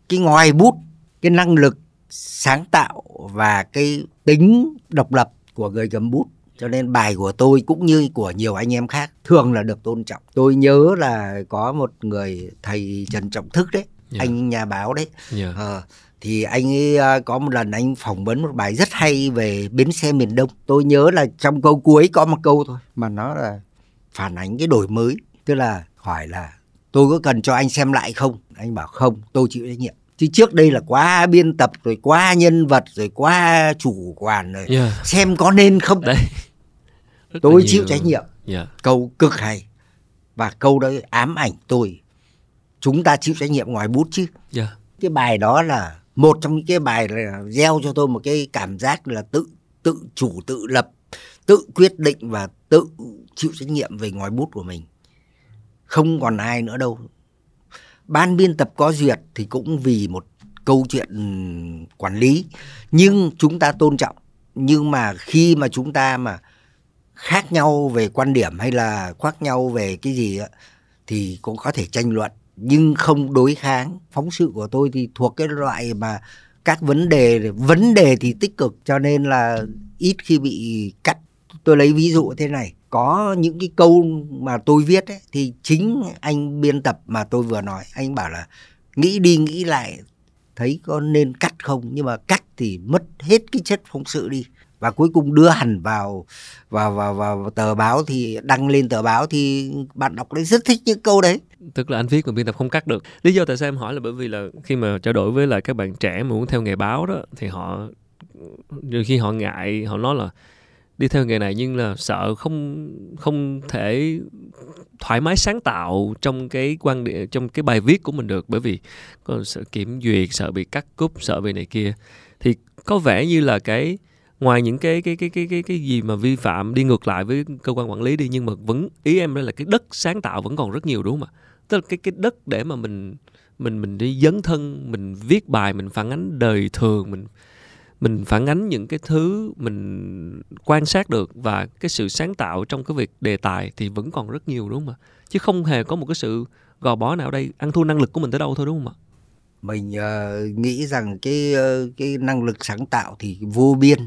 Cái ngoài bút cái năng lực sáng tạo và cái tính độc lập của người cầm bút cho nên bài của tôi cũng như của nhiều anh em khác thường là được tôn trọng tôi nhớ là có một người thầy trần trọng thức đấy Dạ. anh nhà báo đấy Dạ. Ờ, thì anh ấy à, có một lần anh phỏng vấn một bài rất hay về bến xe miền Đông. Tôi nhớ là trong câu cuối có một câu thôi mà nó là phản ánh cái đổi mới, tức là hỏi là tôi có cần cho anh xem lại không? Anh bảo không, tôi chịu trách nhiệm. Chứ trước đây là quá biên tập rồi quá nhân vật rồi quá chủ quản rồi Yeah. xem có nên không? Đấy. Rất Tôi nhiều. chịu trách nhiệm. Dạ. Câu cực hay và câu đó ám ảnh tôi. Chúng ta chịu trách nhiệm ngoài bút chứ. Dạ. cái bài đó là một trong những cái bài là gieo cho tôi một cái cảm giác là tự tự chủ tự lập tự quyết định và tự chịu trách nhiệm về ngòi bút của mình không còn ai nữa đâu ban biên tập có duyệt thì cũng vì một câu chuyện ừ, quản lý. Nhưng chúng ta tôn trọng. Nhưng mà khi mà chúng ta mà khác nhau về quan điểm hay là khác nhau về cái gì đó, thì cũng có thể tranh luận. Nhưng không đối kháng. Phóng sự của tôi thì thuộc cái loại mà các vấn đề vấn đề thì tích cực. Cho nên là ít khi bị cắt. Tôi lấy ví dụ thế này có những cái câu mà tôi viết ấy, thì chính anh biên tập mà tôi vừa nói anh bảo là nghĩ đi nghĩ lại thấy có nên cắt không? Nhưng mà cắt thì mất hết cái chất phóng sự đi. Và cuối cùng đưa hẳn vào vào vào vào tờ báo thì đăng lên tờ báo thì bạn đọc đấy rất thích những câu đấy. Tức là anh viết mà biên tập không cắt được. Lý do tại sao em hỏi là bởi vì là khi mà trao đổi với lại các bạn trẻ mà muốn theo nghề báo đó thì họ đôi khi họ ngại họ nói là đi theo nghề này nhưng là sợ không không thể thoải mái sáng tạo trong cái quan điểm, trong cái bài viết của mình được. Bởi vì có sợ kiểm duyệt, sợ bị cắt cúp, sợ về này kia. Thì có vẻ như là cái, ngoài những cái cái cái cái cái cái gì mà vi phạm đi ngược lại với cơ quan quản lý đi, nhưng mà vẫn, ý em đây là cái đất sáng tạo vẫn còn rất nhiều, đúng không ạ? Tức là cái cái đất để mà mình mình mình đi dấn thân, mình viết bài, mình phản ánh đời thường, mình mình phản ánh những cái thứ mình quan sát được và cái sự sáng tạo trong cái việc đề tài thì vẫn còn rất nhiều đúng không ạ? Chứ không hề có một cái sự gò bó nào đây ăn thua năng lực của mình tới đâu thôi đúng không ạ? Mình uh, nghĩ rằng cái uh, cái năng lực sáng tạo thì vô biên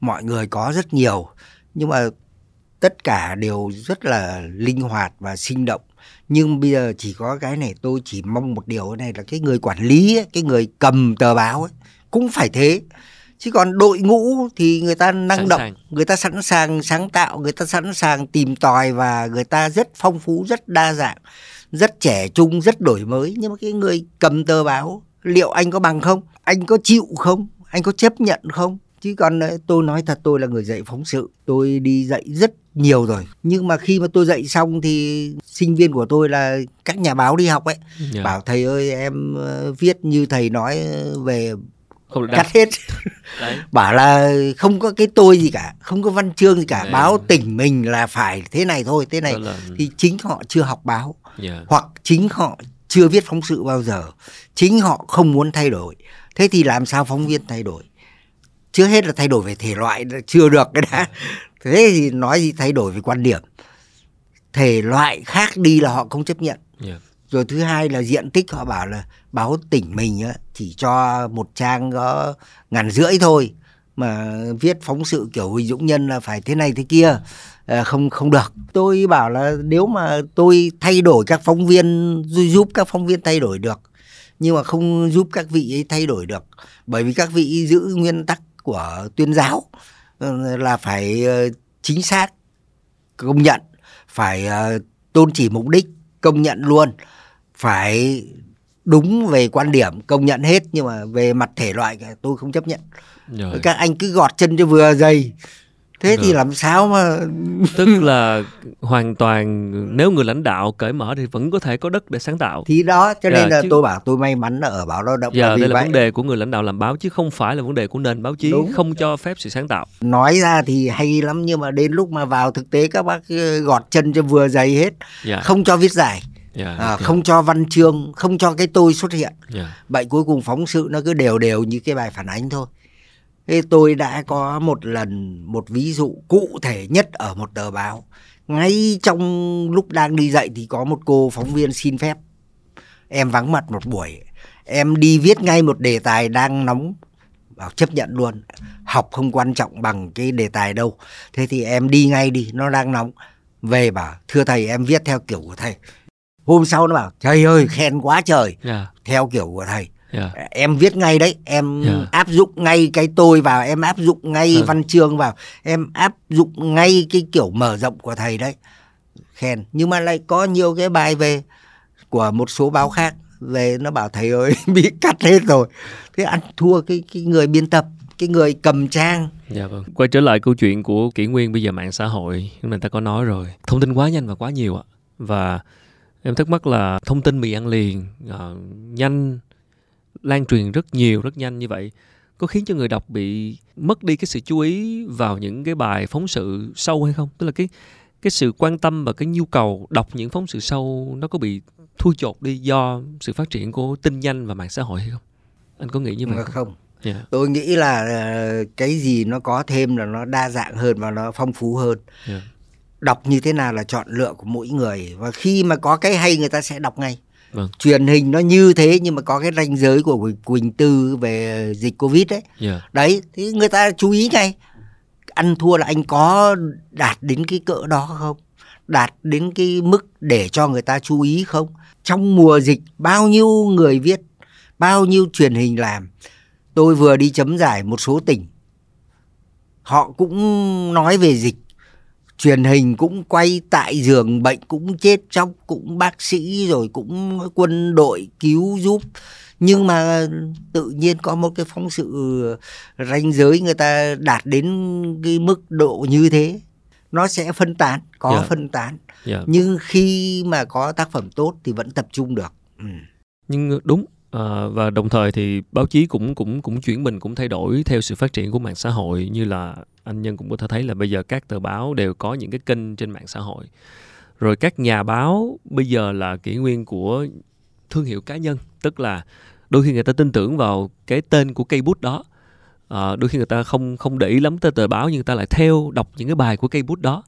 mọi người có rất nhiều. Nhưng mà tất cả đều rất là linh hoạt và sinh động. Nhưng bây giờ chỉ có cái này tôi chỉ mong một điều này là cái người quản lý ấy, cái người cầm tờ báo ấy, cũng phải thế chứ còn đội ngũ thì người ta năng Sẵn động sàng. người ta sẵn sàng sáng tạo người ta sẵn sàng tìm tòi và người ta rất phong phú rất đa dạng rất trẻ trung rất đổi mới. Nhưng mà cái người cầm tờ báo liệu anh có bằng không? Anh có chịu không? Anh có chấp nhận không? Chứ còn ờ, tôi nói thật tôi là người dạy phóng sự. Tôi đi dạy rất nhiều rồi. Nhưng mà khi mà tôi dạy xong thì sinh viên của tôi là các nhà báo đi học ấy. Dạ. bảo thầy ơi em ờ, viết như thầy nói về không được cắt hết. Đấy. Bảo là không có cái tôi gì cả không có văn chương gì cả. Đấy. báo tỉnh mình là phải thế này thôi thế này. Đó là thì chính họ chưa học báo. Dạ hoặc chính họ chưa viết phóng sự bao giờ. Chính họ không muốn thay đổi. Thế thì làm sao phóng viên thay đổi? Chưa hết là thay đổi về thể loại chưa được cái đã. Thế thì nói gì thay đổi về quan điểm. Thể loại khác đi là họ không chấp nhận. Dạ rồi thứ hai là diện tích họ bảo là báo tỉnh mình á, chỉ cho một trang có ngàn rưỡi thôi. Mà viết phóng sự kiểu Huỳnh Dũng Nhân là phải thế này thế kia à, không không được. Tôi bảo là nếu mà tôi thay đổi các phóng viên giúp- các phóng viên thay đổi được nhưng mà không giúp các vị ấy thay đổi được bởi vì các vị giữ nguyên tắc của tuyên giáo ờ, là phải ờ, chính xác công nhận phải tôn chỉ mục đích công nhận luôn phải đúng về quan điểm công nhận hết nhưng mà về mặt thể loại tôi không chấp nhận. Rồi. Các anh cứ gọt chân cho vừa dày. Thế thì Được. làm sao mà tức là hoàn toàn nếu người lãnh đạo cởi mở thì vẫn có thể có đất để sáng tạo. Thì đó cho nên Dạ, là chứ- tôi bảo tôi may mắn là ở báo lao động là giờ vì đây là vậy. vấn đề của người lãnh đạo làm báo chứ không phải là vấn đề của nền báo chí Đúng. không cho phép sự sáng tạo. Nói ra thì hay lắm nhưng mà đến lúc mà vào thực tế các bác ờ, gọt chân cho vừa dày hết dạ. không cho viết giải dạ à, không cho văn chương không cho cái tôi xuất hiện. Dạ. Vậy cuối cùng phóng sự nó cứ đều đều như cái bài phản ánh thôi. Thế tôi đã có một lần một ví dụ cụ thể nhất ở một tờ báo. Ngay trong lúc đang đi dạy thì có một cô phóng viên xin phép. Em vắng mặt một buổi. Em đi viết ngay một đề tài đang nóng. Bảo chấp nhận luôn. Học không quan trọng bằng cái đề tài đâu. Thế thì em đi ngay đi nó đang nóng. Về bảo thưa thầy em viết theo kiểu của thầy hôm sau nó bảo trời ơi khen quá trời dạ theo kiểu của thầy dạ em viết ngay đấy em Dạ. áp dụng ngay cái tôi vào em áp dụng ngay Ừ. văn chương vào em áp dụng ngay cái kiểu mở rộng của thầy đấy khen nhưng mà lại có nhiều cái bài về của một số báo khác về nó bảo thầy ơi bị cắt hết rồi thế ăn thua cái cái người biên tập cái người cầm trang Dạ vâng. Quay trở lại câu chuyện của kỷ nguyên bây giờ mạng xã hội, chúng mình ta có nói rồi. Thông tin quá nhanh và quá nhiều ạ. Và em thắc mắc là thông tin mì ăn liền, ờ, nhanh, lan truyền rất nhiều, rất nhanh như vậy. Có khiến cho người đọc bị mất đi cái sự chú ý vào những cái bài phóng sự sâu hay không? Tức là cái cái sự quan tâm và cái nhu cầu đọc những phóng sự sâu nó có bị thui chột đi do sự phát triển của tin nhanh và mạng xã hội hay không? Anh có nghĩ như vậy không? không Dạ. tôi nghĩ là ờ, cái gì nó có thêm là nó đa dạng hơn và nó phong phú hơn Dạ. Đọc như thế nào là chọn lựa của mỗi người. Và khi mà có cái hay người ta sẽ đọc ngay. Vâng. truyền hình nó như thế nhưng mà có cái ranh giới của Quỳnh- Tư về dịch Covid đấy Dạ. đấy thì người ta chú ý ngay. Ăn thua là anh có đạt đến cái cỡ đó không? Đạt đến cái mức để cho người ta chú ý không? Trong mùa dịch bao nhiêu người viết bao nhiêu truyền hình làm? Tôi vừa đi chấm giải một số tỉnh. Họ cũng nói về dịch truyền hình cũng quay tại giường bệnh cũng chết chóc cũng bác sĩ rồi cũng quân đội cứu giúp nhưng mà tự nhiên có một cái phóng sự ranh giới người ta đạt đến cái mức độ như thế nó sẽ phân tán có Dạ. phân tán Dạ. nhưng khi mà có tác phẩm tốt thì vẫn tập trung được ừ. nhưng đúng à, và đồng thời thì báo chí cũng cũng cũng chuyển mình cũng thay đổi theo sự phát triển của mạng xã hội như là anh nhân cũng có thể thấy là bây giờ các tờ báo đều có những cái kênh trên mạng xã hội. Rồi các nhà báo bây giờ là kỷ nguyên của thương hiệu cá nhân tức là đôi khi người ta tin tưởng vào cái tên của cây bút đó. À, đôi khi người ta không không để ý lắm tới tờ báo nhưng người ta lại theo đọc những cái bài của cây bút đó.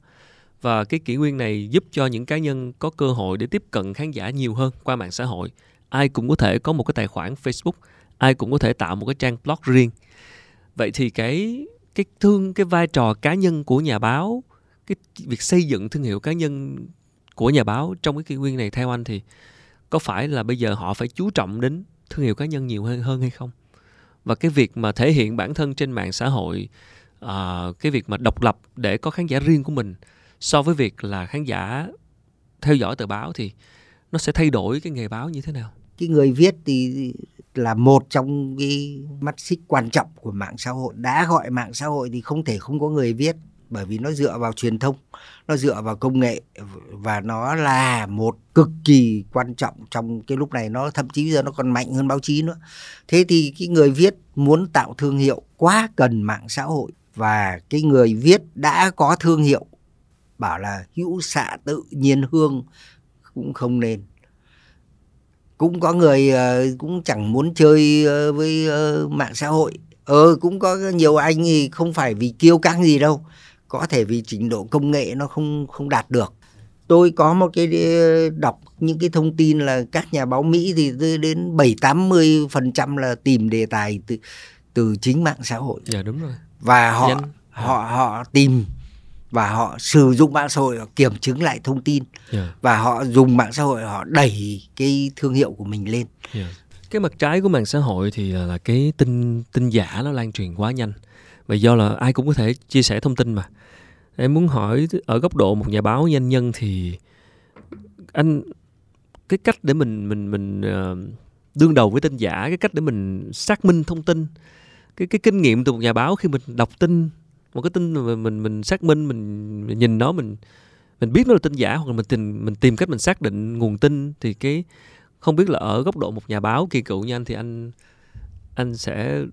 Và cái kỷ nguyên này giúp cho những cá nhân có cơ hội để tiếp cận khán giả nhiều hơn qua mạng xã hội. Ai cũng có thể có một cái tài khoản Facebook ai cũng có thể tạo một cái trang blog riêng. Vậy thì cái cái thương cái vai trò cá nhân của nhà báo cái việc xây dựng thương hiệu cá nhân của nhà báo trong cái kỷ nguyên này theo anh thì có phải là bây giờ họ phải chú trọng đến thương hiệu cá nhân nhiều hơn hơn hay không? Và cái việc mà thể hiện bản thân trên mạng xã hội à, cái việc mà độc lập để có khán giả riêng của mình so với việc là khán giả theo dõi tờ báo thì nó sẽ thay đổi cái nghề báo như thế nào? Cái người viết thì là một trong cái mắt xích quan trọng của mạng xã hội. Đã gọi mạng xã hội thì không thể không có người viết, bởi vì nó dựa vào truyền thông, nó dựa vào công nghệ và nó là một cực kỳ quan trọng trong cái lúc này. Nó thậm chí bây giờ nó còn mạnh hơn báo chí nữa. Thế thì cái người viết muốn tạo thương hiệu quá cần mạng xã hội và cái người viết đã có thương hiệu, bảo là hữu xạ tự nhiên hương cũng không nên cũng có người ờ, cũng chẳng muốn chơi ờ, với ờ, mạng xã hội. Ờ cũng có nhiều anh thì không phải vì kiêu căng gì đâu. Có thể vì trình độ công nghệ nó không không đạt được. Tôi có một cái đọc những cái thông tin là các nhà báo Mỹ thì tới đến bảy tám mươi phần trăm là tìm đề tài từ từ chính mạng xã hội. Dạ đúng rồi. Và họ Nhanh. họ họ tìm và họ sử dụng mạng xã hội họ kiểm chứng lại thông tin. Dạ. Và họ dùng mạng xã hội họ đẩy cái thương hiệu của mình lên. Dạ. Cái mặt trái của mạng xã hội thì là, là cái tin tin giả nó lan truyền quá nhanh. Và do là ai cũng có thể chia sẻ thông tin mà. Em muốn hỏi ở góc độ một nhà báo doanh nhân thì anh cái cách để mình mình mình ờ, đương đầu với tin giả cái cách để mình xác minh thông tin cái cái kinh nghiệm từ một nhà báo khi mình đọc tin một cái tin mà mình mình, xác minh mình, mình nhìn nó mình mình biết nó là tin giả hoặc là mình tìm mình tìm cách mình xác định nguồn tin thì cái không biết là ở góc độ một nhà báo kỳ cựu như anh thì anh anh sẽ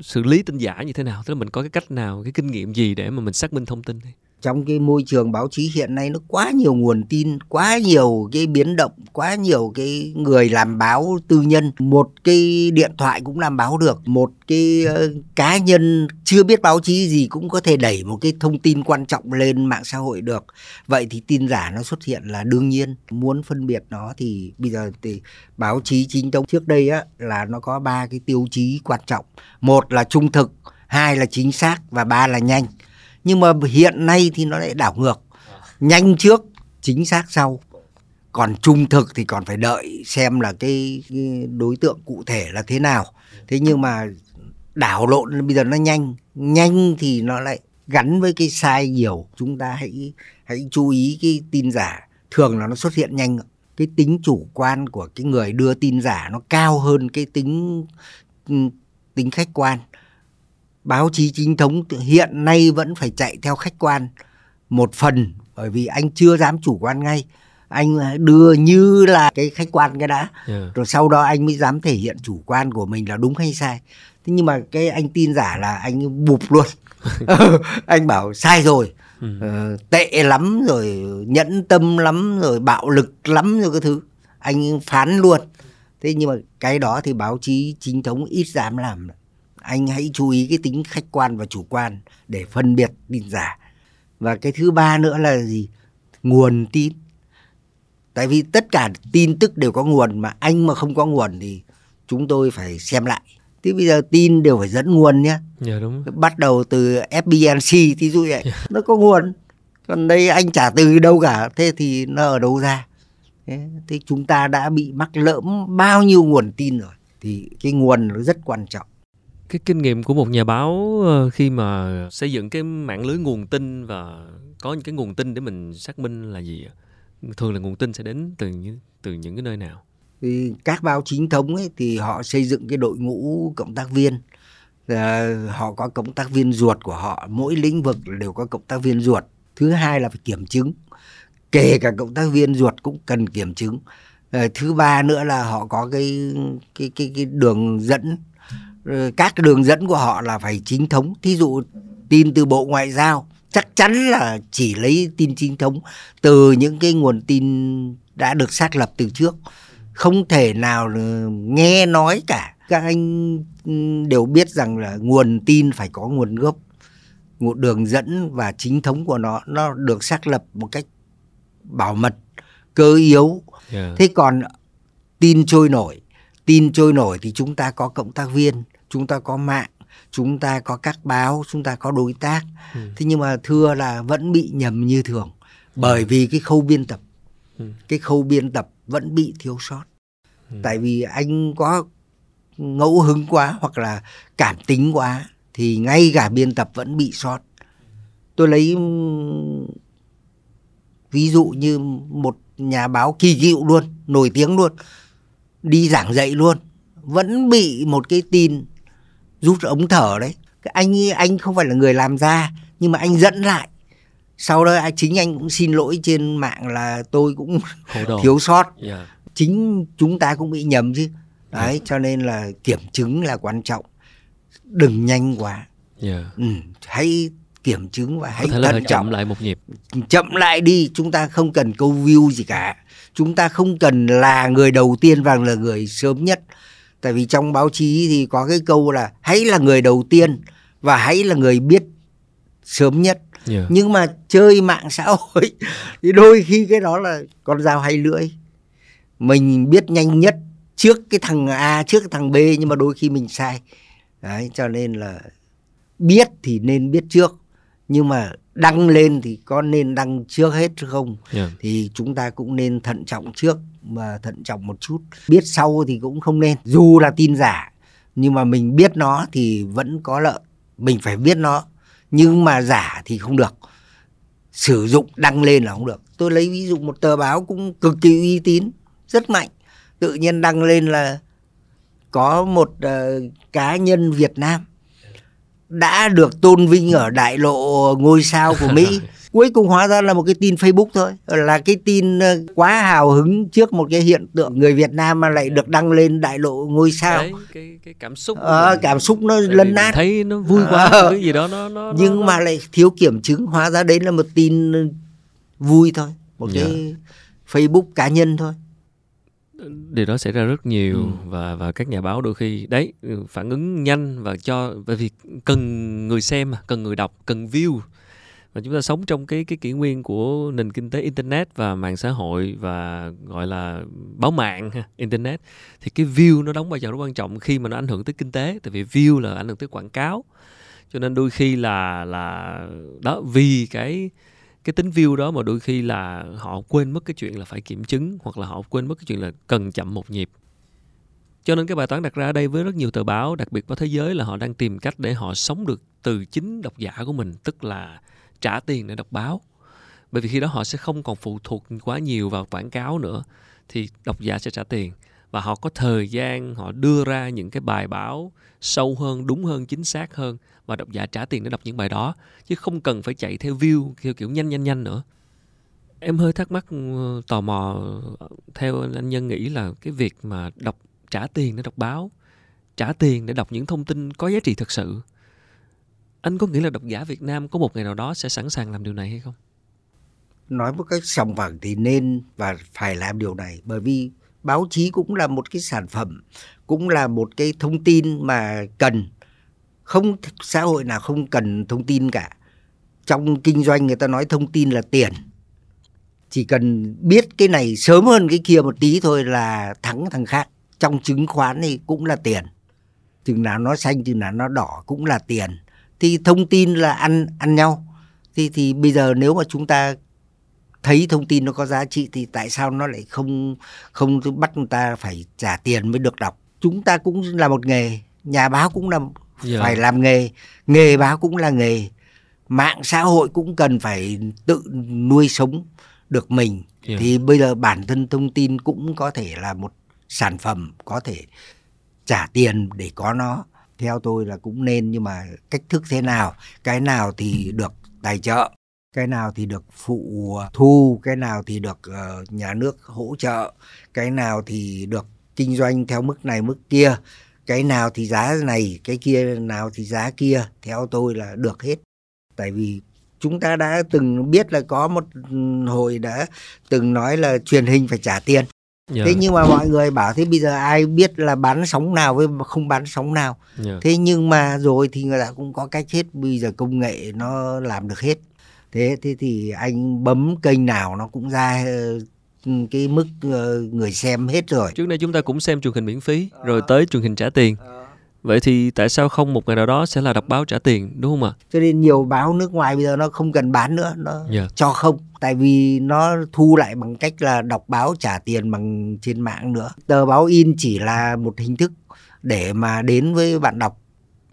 xử lý tin giả như thế nào? Tức là mình có cái cách nào cái kinh nghiệm gì để mà mình xác minh thông tin trong cái môi trường báo chí hiện nay nó quá nhiều nguồn tin, quá nhiều cái biến động, quá nhiều cái người làm báo tư nhân. Một cái điện thoại cũng làm báo được, một cái ờ, cá nhân chưa biết báo chí gì cũng có thể đẩy một cái thông tin quan trọng lên mạng xã hội được. Vậy thì tin giả nó xuất hiện là đương nhiên. Muốn phân biệt nó thì bây giờ thì báo chí chính thống trước đây á là nó có ba cái tiêu chí quan trọng. Một là trung thực, hai là chính xác và ba là nhanh nhưng mà hiện nay thì nó lại đảo ngược. Nhanh trước chính xác sau. Còn trung thực thì còn phải đợi xem là cái, cái đối tượng cụ thể là thế nào. Thế nhưng mà đảo lộn bây giờ nó nhanh. Nhanh thì nó lại gắn với cái sai nhiều. Chúng ta hãy hãy chú ý cái tin giả. Thường là nó xuất hiện nhanh. Cái tính chủ quan của cái người đưa tin giả nó cao hơn cái tính tính khách quan báo chí chính thống hiện nay vẫn phải chạy theo khách quan. Một phần bởi vì anh chưa dám chủ quan ngay. Anh đưa như là cái khách quan cái đã. Yeah. Dạ. rồi sau đó anh mới dám thể hiện chủ quan của mình là đúng hay sai. Thế nhưng mà cái anh tin giả là anh bụp luôn. Anh bảo sai rồi. Ừ. uh, tệ lắm rồi nhẫn tâm lắm rồi bạo lực lắm rồi cái thứ. Anh phán luôn. Thế nhưng mà cái đó thì báo chí chính thống ít dám làm anh hãy chú ý cái tính khách quan và chủ quan để phân biệt tin giả. Và cái thứ ba nữa là gì? Nguồn tin. Tại vì tất cả tin tức đều có nguồn mà anh mà không có nguồn thì chúng tôi phải xem lại. Thế bây giờ tin đều phải dẫn nguồn nhé dạ, đúng. bắt đầu từ FBNC thì dụ vậy. Dạ. nó có nguồn. Còn đây anh trả từ đâu cả. Thế thì nó ở đâu ra? Thế, thế chúng ta đã bị mắc lỡm bao nhiêu nguồn tin rồi. Thì cái nguồn nó rất quan trọng cái kinh nghiệm của một nhà báo ờ, khi mà xây dựng cái mạng lưới nguồn tin và có những cái nguồn tin để mình xác minh là gì thường là nguồn tin sẽ đến từ những từ những cái nơi nào? Thì các báo chính thống ấy thì họ xây dựng cái đội ngũ cộng tác viên. À, họ có cộng tác viên ruột của họ mỗi lĩnh vực đều có cộng tác viên ruột. Thứ hai là phải kiểm chứng. Kể cả cộng tác viên ruột cũng cần kiểm chứng. À, thứ ba nữa là họ có cái cái cái cái đường dẫn các đường dẫn của họ là phải chính thống. Thí dụ tin từ bộ ngoại giao chắc chắn là chỉ lấy tin chính thống từ những cái nguồn tin đã được xác lập từ trước. Không thể nào nghe nói cả. Các anh ừ, đều biết rằng là nguồn tin phải có nguồn gốc một đường dẫn và chính thống của nó nó được xác lập một cách bảo mật cơ yếu. Yeah. thế còn tin trôi nổi tin trôi nổi thì chúng ta có cộng tác viên chúng ta có mạng chúng ta có các báo chúng ta có đối tác ừ. thế nhưng mà thưa là vẫn bị nhầm như thường bởi ừ. vì cái khâu biên tập ừ. cái khâu biên tập vẫn bị thiếu sót ừ. tại vì anh có ngẫu hứng quá hoặc là cảm tính quá thì ngay cả biên tập vẫn bị sót tôi lấy ví dụ như một nhà báo kỳ cựu luôn nổi tiếng luôn đi giảng dạy luôn. Vẫn bị một cái tin rút ống thở đấy. Anh anh không phải là người làm ra nhưng mà anh dẫn lại. Sau đó chính anh cũng xin lỗi trên mạng là tôi cũng thiếu sót. Yeah. Chính chúng ta cũng bị nhầm chứ. Đấy yeah. cho nên là kiểm chứng là quan trọng. Đừng nhanh quá. Yeah. Ừ, hãy kiểm chứng và hãy thận trọng chậm lại một nhịp. Chậm lại đi chúng ta không cần câu view gì cả chúng ta không cần là người đầu tiên và là người sớm nhất. Tại vì trong báo chí thì có cái câu là hãy là người đầu tiên và hãy là người biết sớm nhất. Yeah. nhưng mà chơi mạng xã hội thì đôi khi cái đó là con dao hay lưỡi. Mình biết nhanh nhất trước cái thằng A trước cái thằng B nhưng mà đôi khi mình sai. Đấy cho nên là biết thì nên biết trước nhưng mà đăng lên thì có nên đăng trước hết không? Yeah. thì chúng ta cũng nên thận trọng trước mà thận trọng một chút. Biết sau thì cũng không nên. Dù là tin giả nhưng mà mình biết nó thì vẫn có lợi. Mình phải biết nó. Nhưng mà giả thì không được. Sử dụng đăng lên là không được. Tôi lấy ví dụ một tờ báo cũng cực kỳ uy tín rất mạnh. Tự nhiên đăng lên là có một uh, cá nhân Việt Nam đã được tôn vinh ở đại lộ ngôi sao của Mỹ. Cuối cùng hóa ra là một cái tin Facebook thôi là cái tin ờ, quá hào hứng trước một cái hiện tượng người Việt Nam mà lại được đăng lên đại lộ ngôi sao. Đấy, cái cái cảm xúc ờ, cảm xúc nó lấn nát. thấy nó vui quá Ờ. cái gì đó nó nó nhưng nó, mà lại thiếu kiểm chứng hóa ra đấy là một tin vui thôi. Một Dạ. cái Facebook cá nhân thôi điều đó xảy ra rất nhiều Ừ. và và các nhà báo đôi khi đấy phản ứng nhanh và cho bởi vì cần người xem cần người đọc cần view và chúng ta sống trong cái cái kỷ nguyên của nền kinh tế internet và mạng xã hội và gọi là báo mạng internet thì cái view nó đóng vai trò rất quan trọng khi mà nó ảnh hưởng tới kinh tế tại vì view là ảnh hưởng tới quảng cáo cho nên đôi khi là là đó vì cái cái tính view đó mà đôi khi là họ quên mất cái chuyện là phải kiểm chứng hoặc là họ quên mất cái chuyện là cần chậm một nhịp. Cho nên cái bài toán đặt ra ở đây với rất nhiều tờ báo, đặc biệt báo thế giới là họ đang tìm cách để họ sống được từ chính độc giả của mình, tức là trả tiền để đọc báo. Bởi vì khi đó họ sẽ không còn phụ thuộc quá nhiều vào quảng cáo nữa, thì độc giả sẽ trả tiền và họ có thời gian họ đưa ra những cái bài báo sâu hơn, đúng hơn, chính xác hơn và độc giả trả tiền để đọc những bài đó. Chứ không cần phải chạy theo view, theo kiểu nhanh nhanh nhanh nữa. Em hơi thắc mắc ừ, tò mò theo anh nhân nghĩ là cái việc mà đọc, trả tiền để đọc báo, trả tiền để đọc những thông tin có giá trị thực sự. Anh có nghĩ là độc giả Việt Nam có một ngày nào đó sẽ sẵn sàng làm điều này hay không? Nói một cách sòng phẳng thì nên và phải làm điều này. Bởi vì báo chí cũng là một cái sản phẩm, cũng là một cái thông tin mà cần. Không, xã hội nào không cần thông tin cả. Trong kinh doanh người ta nói thông tin là tiền. Chỉ cần biết cái này sớm hơn cái kia một tí thôi là thắng thằng khác. Trong chứng khoán thì cũng là tiền. Chừng nào nó xanh, chừng nào nó đỏ cũng là tiền. Thì thông tin là ăn ăn nhau. Thì thì bây giờ nếu mà chúng ta thấy thông tin nó có giá trị thì tại sao nó lại không không bắt người ta phải trả tiền mới được đọc? Chúng ta cũng là một nghề nhà báo cũng là Dạ. phải làm nghề nghề báo cũng là nghề. Mạng xã hội cũng cần phải tự nuôi sống được mình. Dạ. thì bây giờ bản thân thông tin cũng có thể là một sản phẩm có thể trả tiền để có nó. Theo tôi là cũng nên nhưng mà cách thức thế nào cái nào thì được tài trợ cái nào thì được phụ thu cái nào thì được ờ, nhà nước hỗ trợ cái nào thì được kinh doanh theo mức này mức kia cái nào thì giá này cái kia nào thì giá kia theo tôi là được hết tại vì chúng ta đã từng biết là có một hồi đã từng nói là truyền hình phải trả tiền Dạ. thế nhưng mà mọi người bảo thế bây giờ ai biết là bán sóng nào với không bán sóng nào Dạ. thế nhưng mà rồi thì người ta cũng có cách hết bây giờ công nghệ nó làm được hết thế thế thì anh bấm kênh nào nó cũng ra ờ, cái mức ờ, người xem hết rồi Trước đây chúng ta cũng xem truyền hình miễn phí rồi tới truyền hình trả tiền. Vậy thì tại sao không một ngày nào đó sẽ là đọc báo trả tiền đúng không ạ? cho nên nhiều báo nước ngoài bây giờ nó không cần bán nữa nó Dạ. cho không tại vì nó thu lại bằng cách là đọc báo trả tiền bằng trên mạng nữa tờ báo in chỉ là một hình thức để mà đến với bạn đọc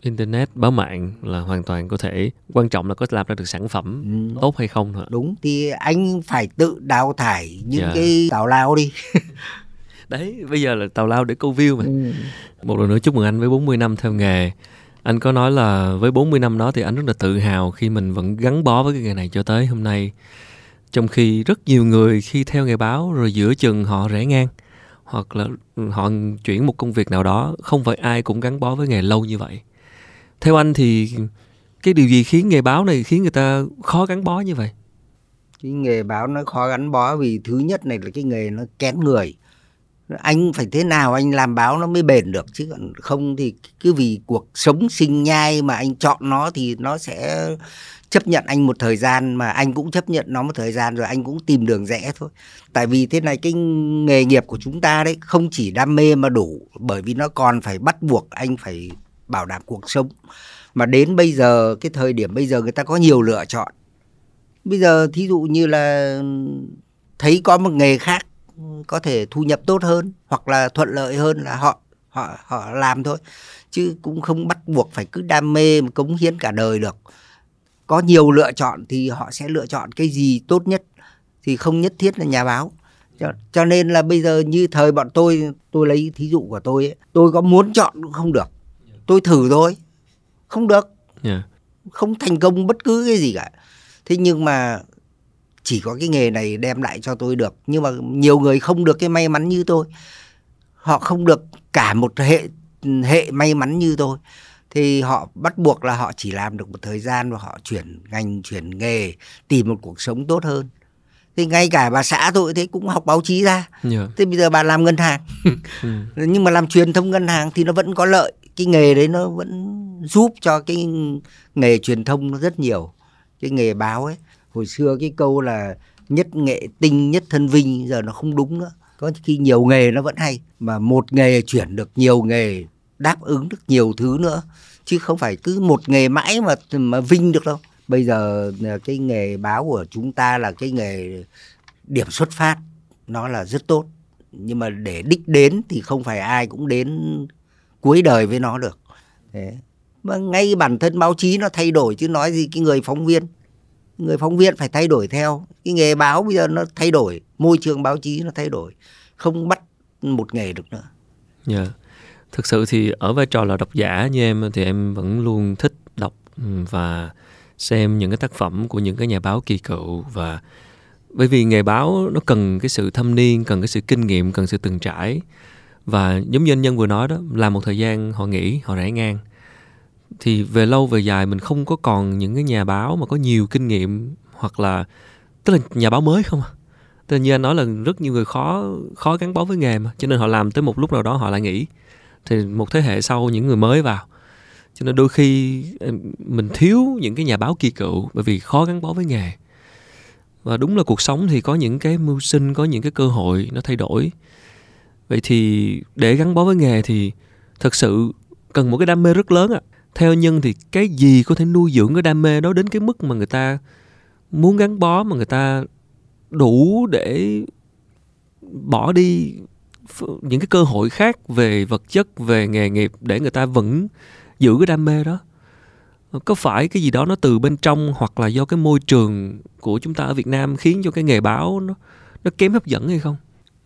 Internet, báo mạng là hoàn toàn có thể quan trọng là có làm ra được sản phẩm ừ. tốt hay không thôi. đúng thì anh phải tự đào thải những Dạ. cái tào lao đi Đấy, bây giờ là tào lao để câu view mà. Ừ. Một lần nữa chúc mừng anh với 40 năm theo nghề. Anh có nói là với 40 năm đó thì anh rất là tự hào khi mình vẫn gắn bó với cái nghề này cho tới hôm nay. Trong khi rất nhiều người khi theo nghề báo rồi giữa chừng họ rẽ ngang hoặc là họ chuyển một công việc nào đó, không phải ai cũng gắn bó với nghề lâu như vậy. Theo anh thì cái điều gì khiến nghề báo này khiến người ta khó gắn bó như vậy? cái nghề báo nó khó gắn bó vì thứ nhất này là cái nghề nó kén người anh phải thế nào anh làm báo nó mới bền được, chứ còn không thì cứ vì cuộc sống sinh nhai mà anh chọn nó thì nó sẽ chấp nhận anh một thời gian mà anh cũng chấp nhận nó một thời gian rồi anh cũng tìm đường rẽ thôi tại vì thế này, cái nghề nghiệp của chúng ta đấy không chỉ đam mê mà đủ, bởi vì nó còn phải bắt buộc anh phải bảo đảm cuộc sống. Mà đến bây giờ cái thời điểm bây giờ người ta có nhiều lựa chọn. Bây giờ thí dụ như là thấy có một nghề khác có thể thu nhập tốt hơn hoặc là thuận lợi hơn là họ họ họ làm thôi. Chứ cũng không bắt buộc phải cứ đam mê mà cống hiến cả đời được. Có nhiều lựa chọn thì họ sẽ lựa chọn cái gì tốt nhất thì không nhất thiết là nhà báo. Cho, cho nên là bây giờ như thời bọn tôi tôi lấy thí dụ của tôi ấy, tôi có muốn chọn cũng không được tôi thử thôi. Không được. Yeah. không thành công bất cứ cái gì cả. Thế nhưng mà chỉ có cái nghề này đem lại cho tôi được. Nhưng mà nhiều người không được cái may mắn như tôi. Họ không được cả một hệ hệ may mắn như tôi. Thì họ bắt buộc là họ chỉ làm được một thời gian và họ chuyển ngành chuyển nghề tìm một cuộc sống tốt hơn. Thì ngay cả bà xã tôi thế cũng học báo chí ra. Yeah. thế bây giờ bà làm ngân hàng. Ừ. nhưng mà làm truyền thông ngân hàng thì nó vẫn có lợi cái nghề đấy nó vẫn giúp cho cái nghề truyền thông nó rất nhiều, cái nghề báo ấy. Hồi xưa cái câu là nhất nghệ tinh, nhất thân vinh, giờ nó không đúng nữa. Có khi nhiều nghề nó vẫn hay, mà một nghề chuyển được nhiều nghề, đáp ứng được nhiều thứ nữa. Chứ không phải cứ một nghề mãi mà mà vinh được đâu. Bây giờ à, cái nghề báo của chúng ta là cái nghề điểm xuất phát, nó là rất tốt. Nhưng mà để đích đến thì không phải ai cũng đến cuối đời với nó được. Thế. Mà ngay bản thân báo chí nó thay đổi chứ nói gì, cái người phóng viên, người phóng viên phải thay đổi theo. Cái nghề báo bây giờ nó thay đổi, môi trường báo chí nó thay đổi, không bắt một nghề được nữa. Yeah. thực sự thì ở vai trò là độc giả như em thì em vẫn luôn thích đọc ừ, và xem những cái tác phẩm của những cái nhà báo kỳ cựu. Và bởi vì nghề báo nó cần cái sự thâm niên, cần cái sự kinh nghiệm, cần sự từng trải và giống như anh nhân vừa nói đó làm một thời gian họ nghỉ, họ rẽ ngang. Thì về lâu về dài mình không có còn những cái nhà báo mà có nhiều kinh nghiệm hoặc là, tức là nhà báo mới không à. Tức là như anh nói là rất nhiều người khó khó gắn bó với nghề mà, cho nên họ làm tới một lúc nào đó họ lại nghỉ. Thì một thế hệ sau những người mới vào, cho nên đôi khi mình thiếu những cái nhà báo kỳ cựu bởi vì khó gắn bó với nghề. Và đúng là cuộc sống thì có những cái mưu sinh, có những cái cơ hội nó thay đổi vậy thì để gắn bó với nghề thì thật sự cần một cái đam mê rất lớn ạ à. theo nhân thì cái gì có thể nuôi dưỡng cái đam mê đó đến cái mức mà người ta muốn gắn bó, mà người ta đủ để bỏ đi những cái cơ hội khác về vật chất, về nghề nghiệp để người ta vẫn giữ cái đam mê đó có phải cái gì đó nó từ bên trong hoặc là do cái môi trường của chúng ta ở Việt Nam khiến cho cái nghề báo nó nó kém hấp dẫn hay không?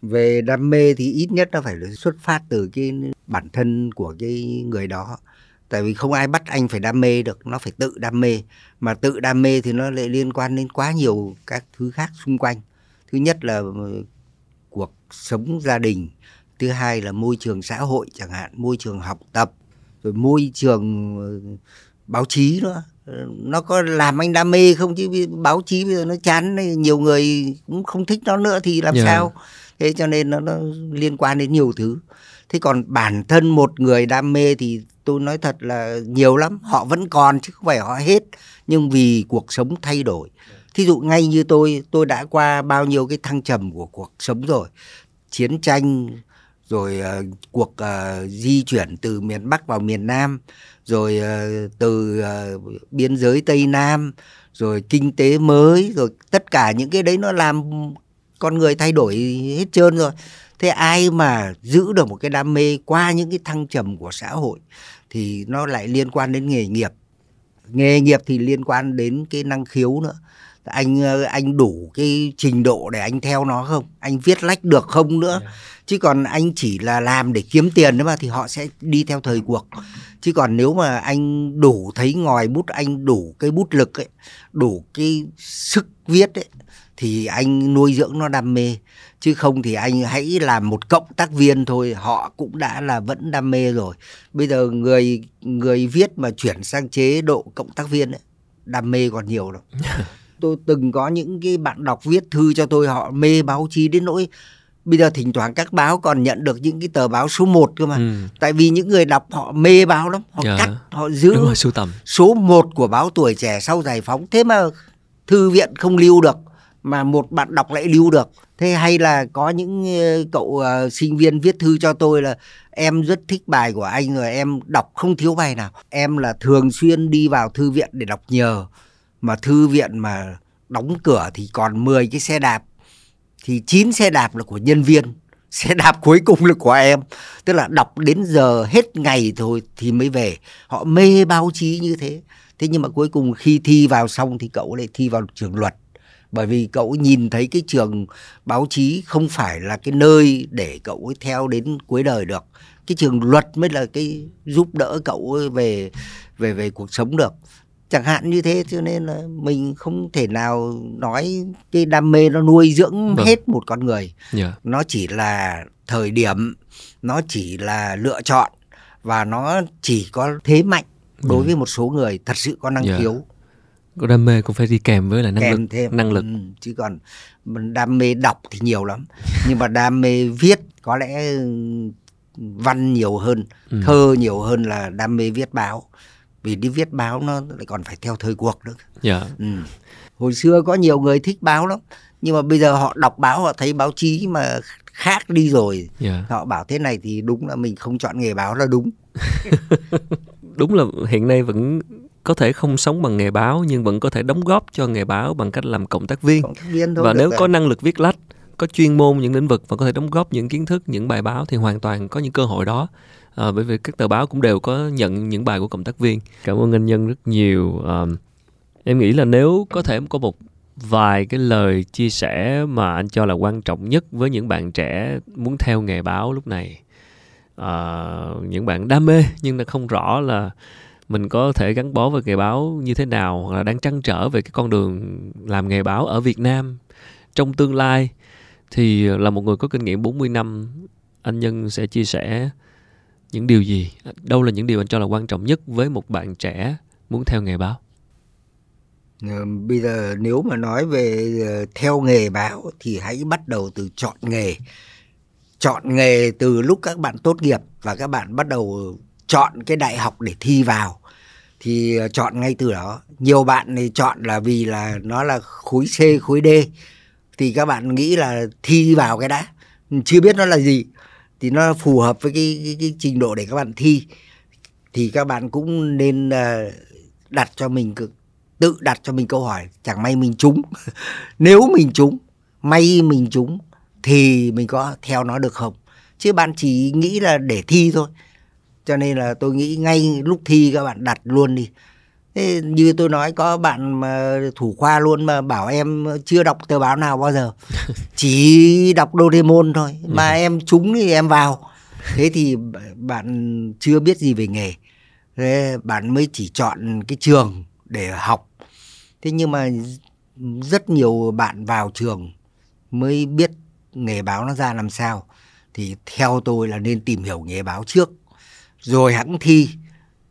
Về đam mê thì ít nhất nó phải xuất phát từ cái bản thân của cái người đó. Tại vì không ai bắt anh phải đam mê được, nó phải tự đam mê. Mà tự đam mê thì nó lại liên quan đến quá nhiều các thứ khác xung quanh. Thứ nhất là ờ, cuộc sống gia đình, thứ hai là môi trường xã hội chẳng hạn, môi trường học tập, rồi môi trường ờ, báo chí nữa nó có làm anh đam mê không chứ báo chí bây giờ nó chán nhiều người cũng không thích nó nữa thì làm yeah. Dạ. sao thế cho nên nó, nó liên quan đến nhiều thứ. Thế còn bản thân một người đam mê thì tôi nói thật là nhiều lắm. Họ vẫn còn chứ không phải họ hết nhưng vì cuộc sống thay đổi. Thí dụ ngay như tôi tôi đã qua bao nhiêu cái thăng trầm của cuộc sống rồi. Chiến tranh rồi uh, cuộc uh, di chuyển từ miền Bắc vào miền Nam, rồi uh, từ uh, biên giới Tây Nam, rồi kinh tế mới, rồi tất cả những cái đấy nó làm con người thay đổi hết trơn rồi. Thế ai mà giữ được một cái đam mê qua những cái thăng trầm của xã hội thì nó lại liên quan đến nghề nghiệp. Nghề nghiệp thì liên quan đến cái năng khiếu nữa. Anh anh đủ cái trình độ để anh theo nó không? Anh viết lách được không nữa? Yeah chứ còn anh chỉ là làm để kiếm tiền đấy mà thì họ sẽ đi theo thời cuộc. Chứ còn nếu mà anh đủ thấy ngòi bút anh đủ cái bút lực ấy đủ cái sức viết ấy thì anh nuôi dưỡng nó đam mê chứ không thì anh hãy làm một cộng tác viên thôi họ cũng đã là vẫn đam mê rồi bây giờ người người viết mà chuyển sang chế độ cộng tác viên ấy đam mê còn nhiều đâu tôi từng có những cái bạn đọc viết thư cho tôi họ mê báo chí đến nỗi bây giờ thỉnh thoảng các báo còn nhận được những cái tờ báo số 1 cơ mà ừ. tại vì những người đọc họ mê báo lắm họ yeah. Dạ. cắt họ giữ rồi, sưu tầm. số 1 của báo tuổi trẻ sau giải phóng thế mà thư viện không lưu được mà một bạn đọc lại lưu được. Thế hay là có những ờ, cậu uh, sinh viên viết thư cho tôi là em rất thích bài của anh rồi em đọc không thiếu bài nào. Em là thường xuyên đi vào thư viện để đọc nhờ mà thư viện mà đóng cửa thì còn 10 cái xe đạp. Thì 9 xe đạp là của nhân viên xe đạp cuối cùng là của em. Tức là đọc đến giờ hết ngày thôi thì mới về. Họ mê báo chí như thế. Thế nhưng mà cuối cùng khi thi vào xong thì cậu lại thi vào trường luật bởi vì cậu nhìn thấy cái trường báo chí không phải là cái nơi để cậu ấy theo đến cuối đời được cái trường luật mới là cái giúp đỡ cậu về về về cuộc sống được chẳng hạn như thế cho nên là mình không thể nào nói cái đam mê nó nuôi dưỡng Vâng. hết một con người dạ nó chỉ là thời điểm nó chỉ là lựa chọn và nó chỉ có thế mạnh đối Ừ. với một số người thật sự có năng Dạ. khiếu đam mê cũng phải đi kèm với là năng kèm lực thêm năng lực. Ừ, chứ còn đam mê đọc thì nhiều lắm. Nhưng mà đam mê viết có lẽ văn nhiều hơn Ừ. thơ nhiều hơn là đam mê viết báo. Vì đi viết báo nó lại còn phải theo thời cuộc nữa. Dạ. Ừ. hồi xưa có nhiều người thích báo lắm nhưng mà bây giờ họ đọc báo họ thấy báo chí mà khác đi rồi. Dạ. Họ bảo thế này thì đúng là mình không chọn nghề báo là đúng. Đúng là hiện nay vẫn có thể không sống bằng nghề báo nhưng vẫn có thể đóng góp cho nghề báo bằng cách làm cộng tác viên. Cộng tác viên thôi và nếu có năng lực viết lách có chuyên môn những lĩnh vực và có thể đóng góp những kiến thức những bài báo thì hoàn toàn có những cơ hội đó. À, bởi vì các tờ báo cũng đều có nhận những bài của cộng tác viên. Cảm ơn anh nhân rất nhiều. À, em nghĩ là nếu có thể có một vài cái lời chia sẻ mà anh cho là quan trọng nhất với những bạn trẻ muốn theo nghề báo lúc này à, những bạn đam mê nhưng là không rõ là mình có thể gắn bó với nghề báo như thế nào hoặc là đang trăn trở về cái con đường làm nghề báo ở Việt Nam. Trong tương lai thì là một người có kinh nghiệm 40 năm, anh Nhân sẽ chia sẻ những điều gì? Đâu là những điều anh cho là quan trọng nhất với một bạn trẻ muốn theo nghề báo? Ờ, bây giờ nếu mà nói về ờ, theo nghề báo thì hãy bắt đầu từ chọn nghề. Chọn nghề từ lúc các bạn tốt nghiệp và các bạn bắt đầu chọn cái đại học để thi vào thì ờ, chọn ngay từ đó. Nhiều bạn thì chọn là vì là nó là khối C khối D thì các bạn nghĩ là thi vào cái đã chưa biết nó là gì thì nó phù hợp với cái, cái, cái trình độ để các bạn thi. Thì các bạn cũng nên ờ, đặt cho mình cực tự đặt cho mình câu hỏi chẳng may mình trúng. Nếu mình trúng may mình trúng thì mình có theo nó được không? Chứ bạn chỉ nghĩ là để thi thôi cho nên là tôi nghĩ ngay lúc thi các bạn đặt luôn đi. Thế như tôi nói có bạn mà thủ khoa luôn mà bảo em chưa đọc tờ báo nào bao giờ. Chỉ đọc Doraemon thôi. Mà em trúng thì em vào. Thế thì bạn chưa biết gì về nghề. Thế bạn mới chỉ chọn cái trường để học. Thế nhưng mà rất nhiều bạn vào trường mới biết nghề báo nó ra làm sao. Thì theo tôi là nên tìm hiểu nghề báo trước rồi hẵng thi.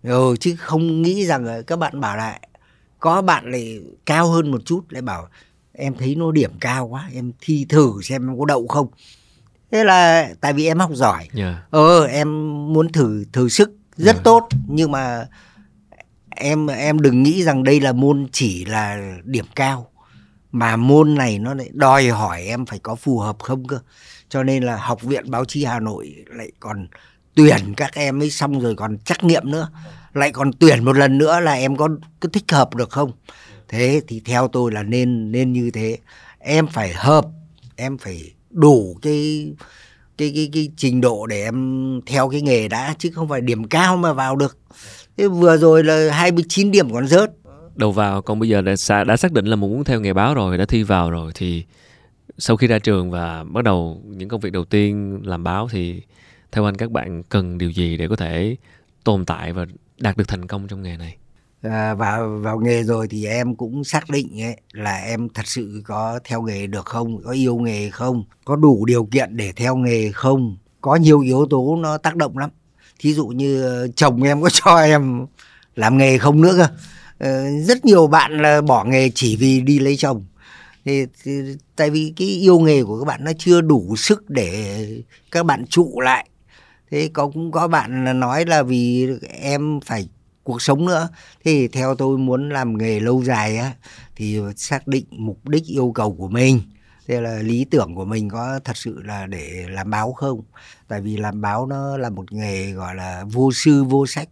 Ừ, chứ không nghĩ rằng là các bạn bảo lại có bạn lại cao hơn một chút lại bảo em thấy nó điểm cao quá em thi thử xem em có đậu không. Thế là tại vì em học giỏi. Dạ. Ờ em muốn thử thử sức rất Dạ. tốt. Nhưng mà em em đừng nghĩ rằng đây là môn chỉ là điểm cao. Mà môn này nó lại đòi hỏi em phải có phù hợp không cơ. Cho nên là học viện báo chí Hà Nội lại còn tuyển các em ấy xong rồi còn trắc nghiệm nữa. Lại còn tuyển một lần nữa là em có, có thích hợp được không? Thế thì theo tôi là nên nên như thế. Em phải hợp em phải đủ cái cái cái cái trình độ để em theo cái nghề đã chứ không phải điểm cao mà vào được. Thế vừa rồi là 29 điểm còn rớt. Đầu vào còn bây giờ đã, đã xác định là muốn theo nghề báo rồi đã thi vào rồi thì sau khi ra trường và bắt đầu những công việc đầu tiên làm báo thì theo anh các bạn cần điều gì để có thể tồn tại và đạt được thành công trong nghề này? À, vào vào nghề rồi thì em cũng xác định ấy, là em thật sự có theo nghề được không có yêu nghề không có đủ điều kiện để theo nghề không có nhiều yếu tố nó tác động lắm. Thí dụ như ờ, chồng em có cho em làm nghề không nữa cơ. Ờ, rất nhiều bạn là bỏ nghề chỉ vì đi lấy chồng. Thì, thì tại vì cái yêu nghề của các bạn nó chưa đủ sức để các bạn trụ lại thế có cũng có bạn nói là vì em phải cuộc sống nữa. Thì theo tôi muốn làm nghề lâu dài á thì xác định mục đích yêu cầu của mình. Thế là lý tưởng của mình có thật sự là để làm báo không? Tại vì làm báo nó là một nghề gọi là vô sư vô sách.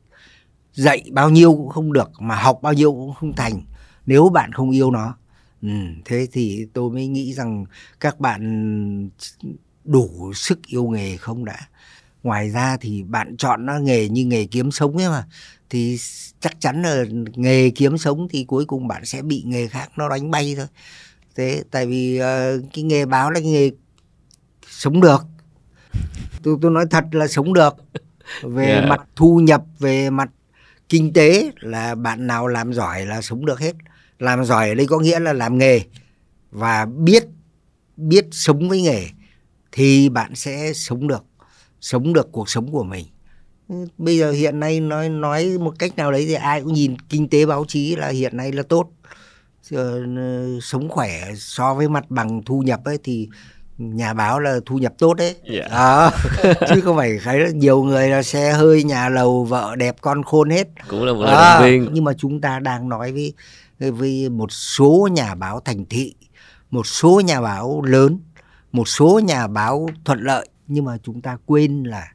Dạy bao nhiêu cũng không được mà học bao nhiêu cũng không thành nếu bạn không yêu nó. Ừ, thế thì tôi mới nghĩ rằng các bạn đủ sức yêu nghề không đã? Ngoài ra thì bạn chọn nó nghề như nghề kiếm sống ấy mà. Thì chắc chắn là nghề kiếm sống thì cuối cùng bạn sẽ bị nghề khác nó đánh bay thôi. Thế tại vì ờ, cái nghề báo là cái nghề sống được. Tôi tôi nói thật là sống được. Về Yeah. mặt thu nhập về mặt kinh tế là bạn nào làm giỏi là sống được hết. Làm giỏi ở đây có nghĩa là làm nghề và biết biết sống với nghề thì bạn sẽ sống được sống được cuộc sống của mình. Ừ, bây giờ hiện nay nói nói một cách nào đấy thì ai cũng nhìn kinh tế báo chí là hiện nay là tốt. Ờ, sống khỏe so với mặt bằng thu nhập ấy thì nhà báo là thu nhập tốt đấy. Dạ. Đó. chứ không phải thấy là nhiều người là xe hơi nhà lầu vợ đẹp con khôn hết. Cũng là một À, lời động viên. Nhưng mà chúng ta đang nói với với một số nhà báo thành thị một số nhà báo lớn một số nhà báo thuận lợi nhưng mà chúng ta quên là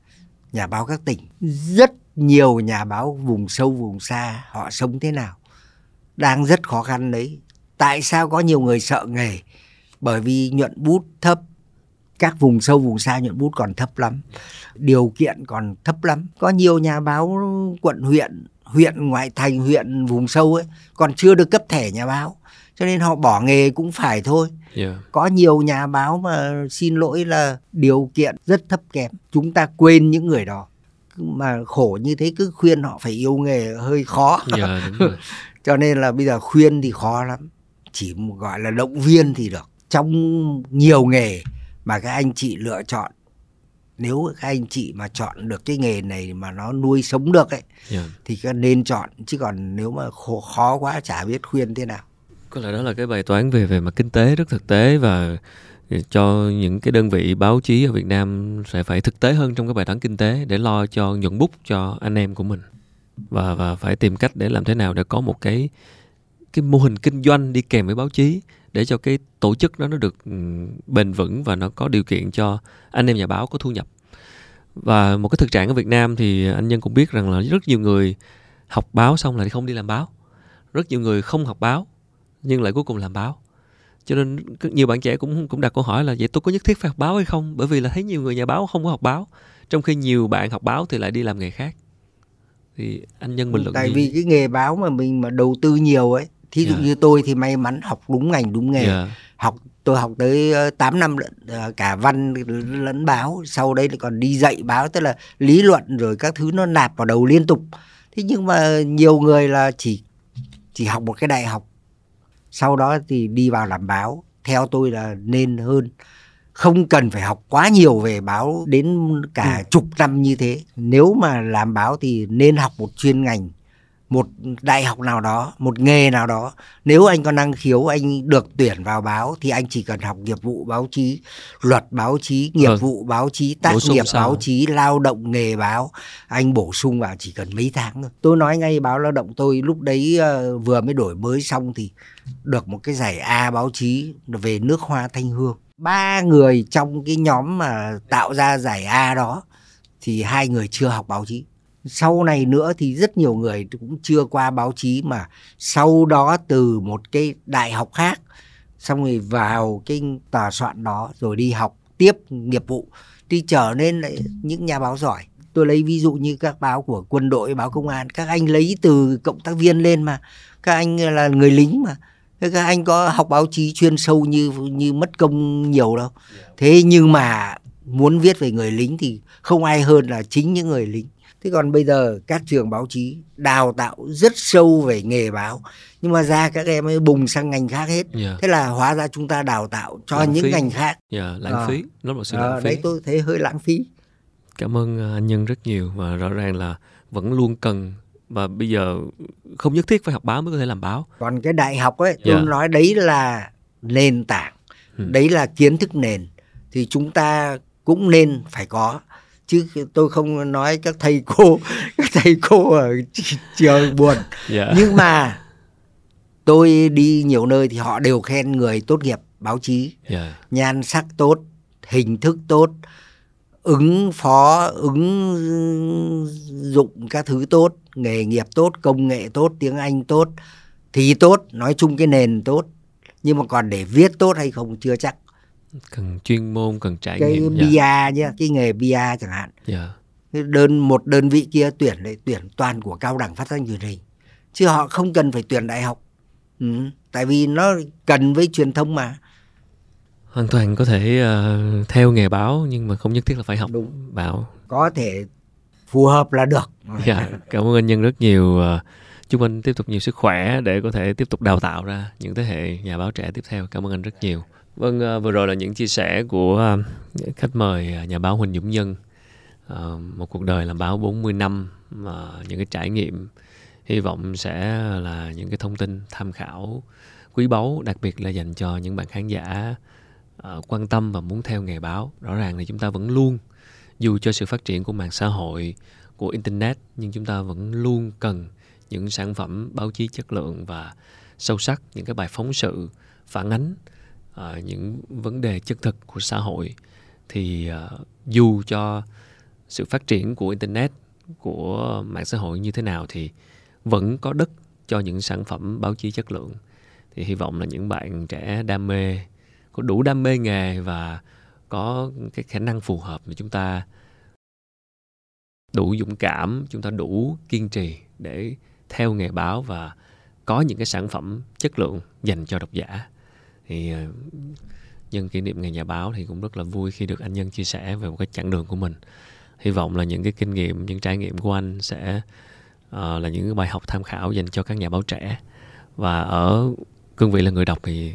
nhà báo các tỉnh, rất nhiều nhà báo vùng sâu vùng xa họ sống thế nào, đang rất khó khăn đấy. Tại sao có nhiều người sợ nghề? Bởi vì nhuận bút thấp. Các vùng sâu vùng xa nhuận bút còn thấp lắm. Điều kiện còn thấp lắm. Có nhiều nhà báo quận huyện huyện ngoại thành, huyện vùng sâu ấy, còn chưa được cấp thẻ nhà báo cho nên họ bỏ nghề cũng phải thôi. Dạ. có nhiều nhà báo mà xin lỗi là điều kiện rất thấp kém. Chúng ta quên những người đó. Mà khổ như thế cứ khuyên họ phải yêu nghề hơi khó. Đúng rồi. cho nên là bây giờ khuyên thì khó lắm. Chỉ gọi là động viên thì được. Trong nhiều nghề mà các anh chị lựa chọn nếu các anh chị mà chọn được cái nghề này mà nó nuôi sống được ấy Dạ. thì các nên chọn. Chứ còn nếu mà khó, khó quá chả biết khuyên thế nào có lẽ đó là cái bài toán về về mặt kinh tế, rất thực tế và cho những cái đơn vị báo chí ở Việt Nam sẽ phải thực tế hơn trong cái bài toán kinh tế để lo cho nhuận bút cho anh em của mình. Và và phải tìm cách để làm thế nào để có một cái cái mô hình kinh doanh đi kèm với báo chí để cho cái tổ chức đó nó được ừ, bền vững và nó có điều kiện cho anh em nhà báo có thu nhập. Và một cái thực trạng ở Việt Nam thì anh Nhân cũng biết rằng là rất nhiều người học báo xong là không đi làm báo. Rất nhiều người không học báo nhưng lại cuối cùng làm báo cho nên nhiều bạn trẻ cũng cũng đặt câu hỏi là vậy tôi có nhất thiết phải học báo hay không bởi vì là thấy nhiều người nhà báo không có học báo trong khi nhiều bạn học báo thì lại đi làm nghề khác thì anh nhân bình luận tại gì? vì cái nghề báo mà mình mà đầu tư nhiều ấy thí dụ Dạ. như tôi thì may mắn học đúng ngành đúng nghề Dạ. học tôi học tới ờ, 8 năm lận, ờ, cả văn lẫn báo sau đấy còn đi dạy báo tức là lý luận rồi các thứ nó nạp vào đầu liên tục thế nhưng mà nhiều người là chỉ chỉ học một cái đại học sau đó thì đi vào làm báo. Theo tôi là nên hơn. Không cần phải học quá nhiều về báo đến cả Ừ. chục năm như thế. Nếu mà làm báo thì nên học một chuyên ngành một đại học nào đó một nghề nào đó nếu anh có năng khiếu anh được tuyển vào báo thì anh chỉ cần học nghiệp vụ báo chí luật báo chí nghiệp Vâng. vụ báo chí tác nghiệp sau. báo chí lao động nghề báo anh bổ sung vào chỉ cần mấy tháng thôi tôi nói ngay báo lao động tôi lúc đấy ờ, vừa mới đổi mới xong thì được một cái giải A báo chí về nước hoa thanh hương ba người trong cái nhóm mà tạo ra giải A đó thì hai người chưa học báo chí sau này nữa thì rất nhiều người cũng chưa qua báo chí mà sau đó từ một cái đại học khác xong rồi vào cái tòa soạn đó rồi đi học tiếp nghiệp vụ thì trở nên lại những nhà báo giỏi. Tôi lấy ví dụ như các báo của quân đội báo công an các anh lấy từ cộng tác viên lên mà. Các anh là người lính mà. Các anh có học báo chí chuyên sâu như như mất công nhiều đâu. Thế nhưng mà muốn viết về người lính thì không ai hơn là chính những người lính thế còn bây giờ các trường báo chí đào tạo rất sâu về nghề báo nhưng mà ra các em ấy bùng sang ngành khác hết Dạ. thế là hóa ra chúng ta đào tạo cho Lãng những phí. ngành khác Dạ, lãng Ờ. phí nó là một sự Ờ, lãng phí đấy tôi thấy hơi lãng phí cảm ơn ờ, anh nhân rất nhiều và rõ ràng là vẫn luôn cần và bây giờ không nhất thiết phải học báo mới có thể làm báo còn cái đại học ấy tôi Dạ. nói đấy là nền tảng Ừ. đấy là kiến thức nền thì chúng ta cũng nên phải có chứ tôi không nói các thầy cô các thầy cô ở trường buồn. Dạ. Nhưng mà tôi đi nhiều nơi thì họ đều khen người tốt nghiệp báo chí. Dạ. Nhan sắc tốt hình thức tốt ứng phó ứng dụng các thứ tốt nghề nghiệp tốt công nghệ tốt tiếng anh tốt thì tốt nói chung cái nền tốt. Nhưng mà còn để viết tốt hay không chưa chắc cần chuyên môn cần trải cái nghiệm bia dạ. nhá cái nghề bia chẳng hạn. Dạ. Đơn một đơn vị kia tuyển lại tuyển toàn của cao đẳng phát thanh truyền hình. Chứ họ không cần phải tuyển đại học. Ừ, tại vì nó cần với truyền thông mà. Hoàn toàn có thể ờ, theo nghề báo nhưng mà không nhất thiết là phải học Đúng. báo. Có thể phù hợp là được. Dạ cảm ơn anh nhân rất nhiều. Ờ, chúc anh tiếp tục nhiều sức khỏe để có thể tiếp tục đào tạo ra những thế hệ nhà báo trẻ tiếp theo. Cảm ơn anh rất nhiều vâng à, vừa rồi là những chia sẻ của à, khách mời à, nhà báo Huỳnh Dũng Nhân. Một cuộc đời làm báo 40 năm mà những cái trải nghiệm, hy vọng sẽ là những cái thông tin tham khảo quý báu, đặc biệt là dành cho những bạn khán giả quan tâm và muốn theo nghề báo. Rõ ràng là chúng ta vẫn luôn, dù cho sự phát triển của mạng xã hội, của internet, nhưng chúng ta vẫn luôn cần những sản phẩm báo chí chất lượng và sâu sắc, những cái bài phóng sự, phản ánh uh, những vấn đề chân thực của xã hội thì uh, dù cho sự phát triển của internet của mạng xã hội như thế nào thì vẫn có đất cho những sản phẩm báo chí chất lượng. Thì hy vọng là những bạn trẻ đam mê có đủ đam mê nghề và có cái khả năng phù hợp để chúng ta đủ dũng cảm chúng ta đủ kiên trì để theo nghề báo và có những cái sản phẩm chất lượng dành cho độc giả thì ờ, nhân kỷ niệm ngày nhà báo thì cũng rất là vui khi được anh nhân chia sẻ về một cái chặng đường của mình. Hy vọng là những cái kinh nghiệm những trải nghiệm của anh sẽ uh, là những bài học tham khảo dành cho các nhà báo trẻ. Và ở cương vị là người đọc thì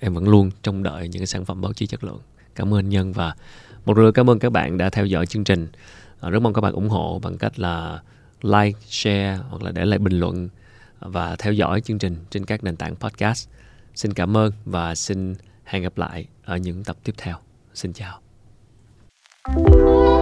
em vẫn luôn trông đợi những cái sản phẩm báo chí chất lượng. Cảm ơn nhân và một lần cảm ơn các bạn đã theo dõi chương trình. Uh, rất mong các bạn ủng hộ bằng cách là like share hoặc là để lại bình luận và theo dõi chương trình trên các nền tảng podcast xin cảm ơn và xin hẹn gặp lại ở những tập tiếp theo. Xin chào. thank you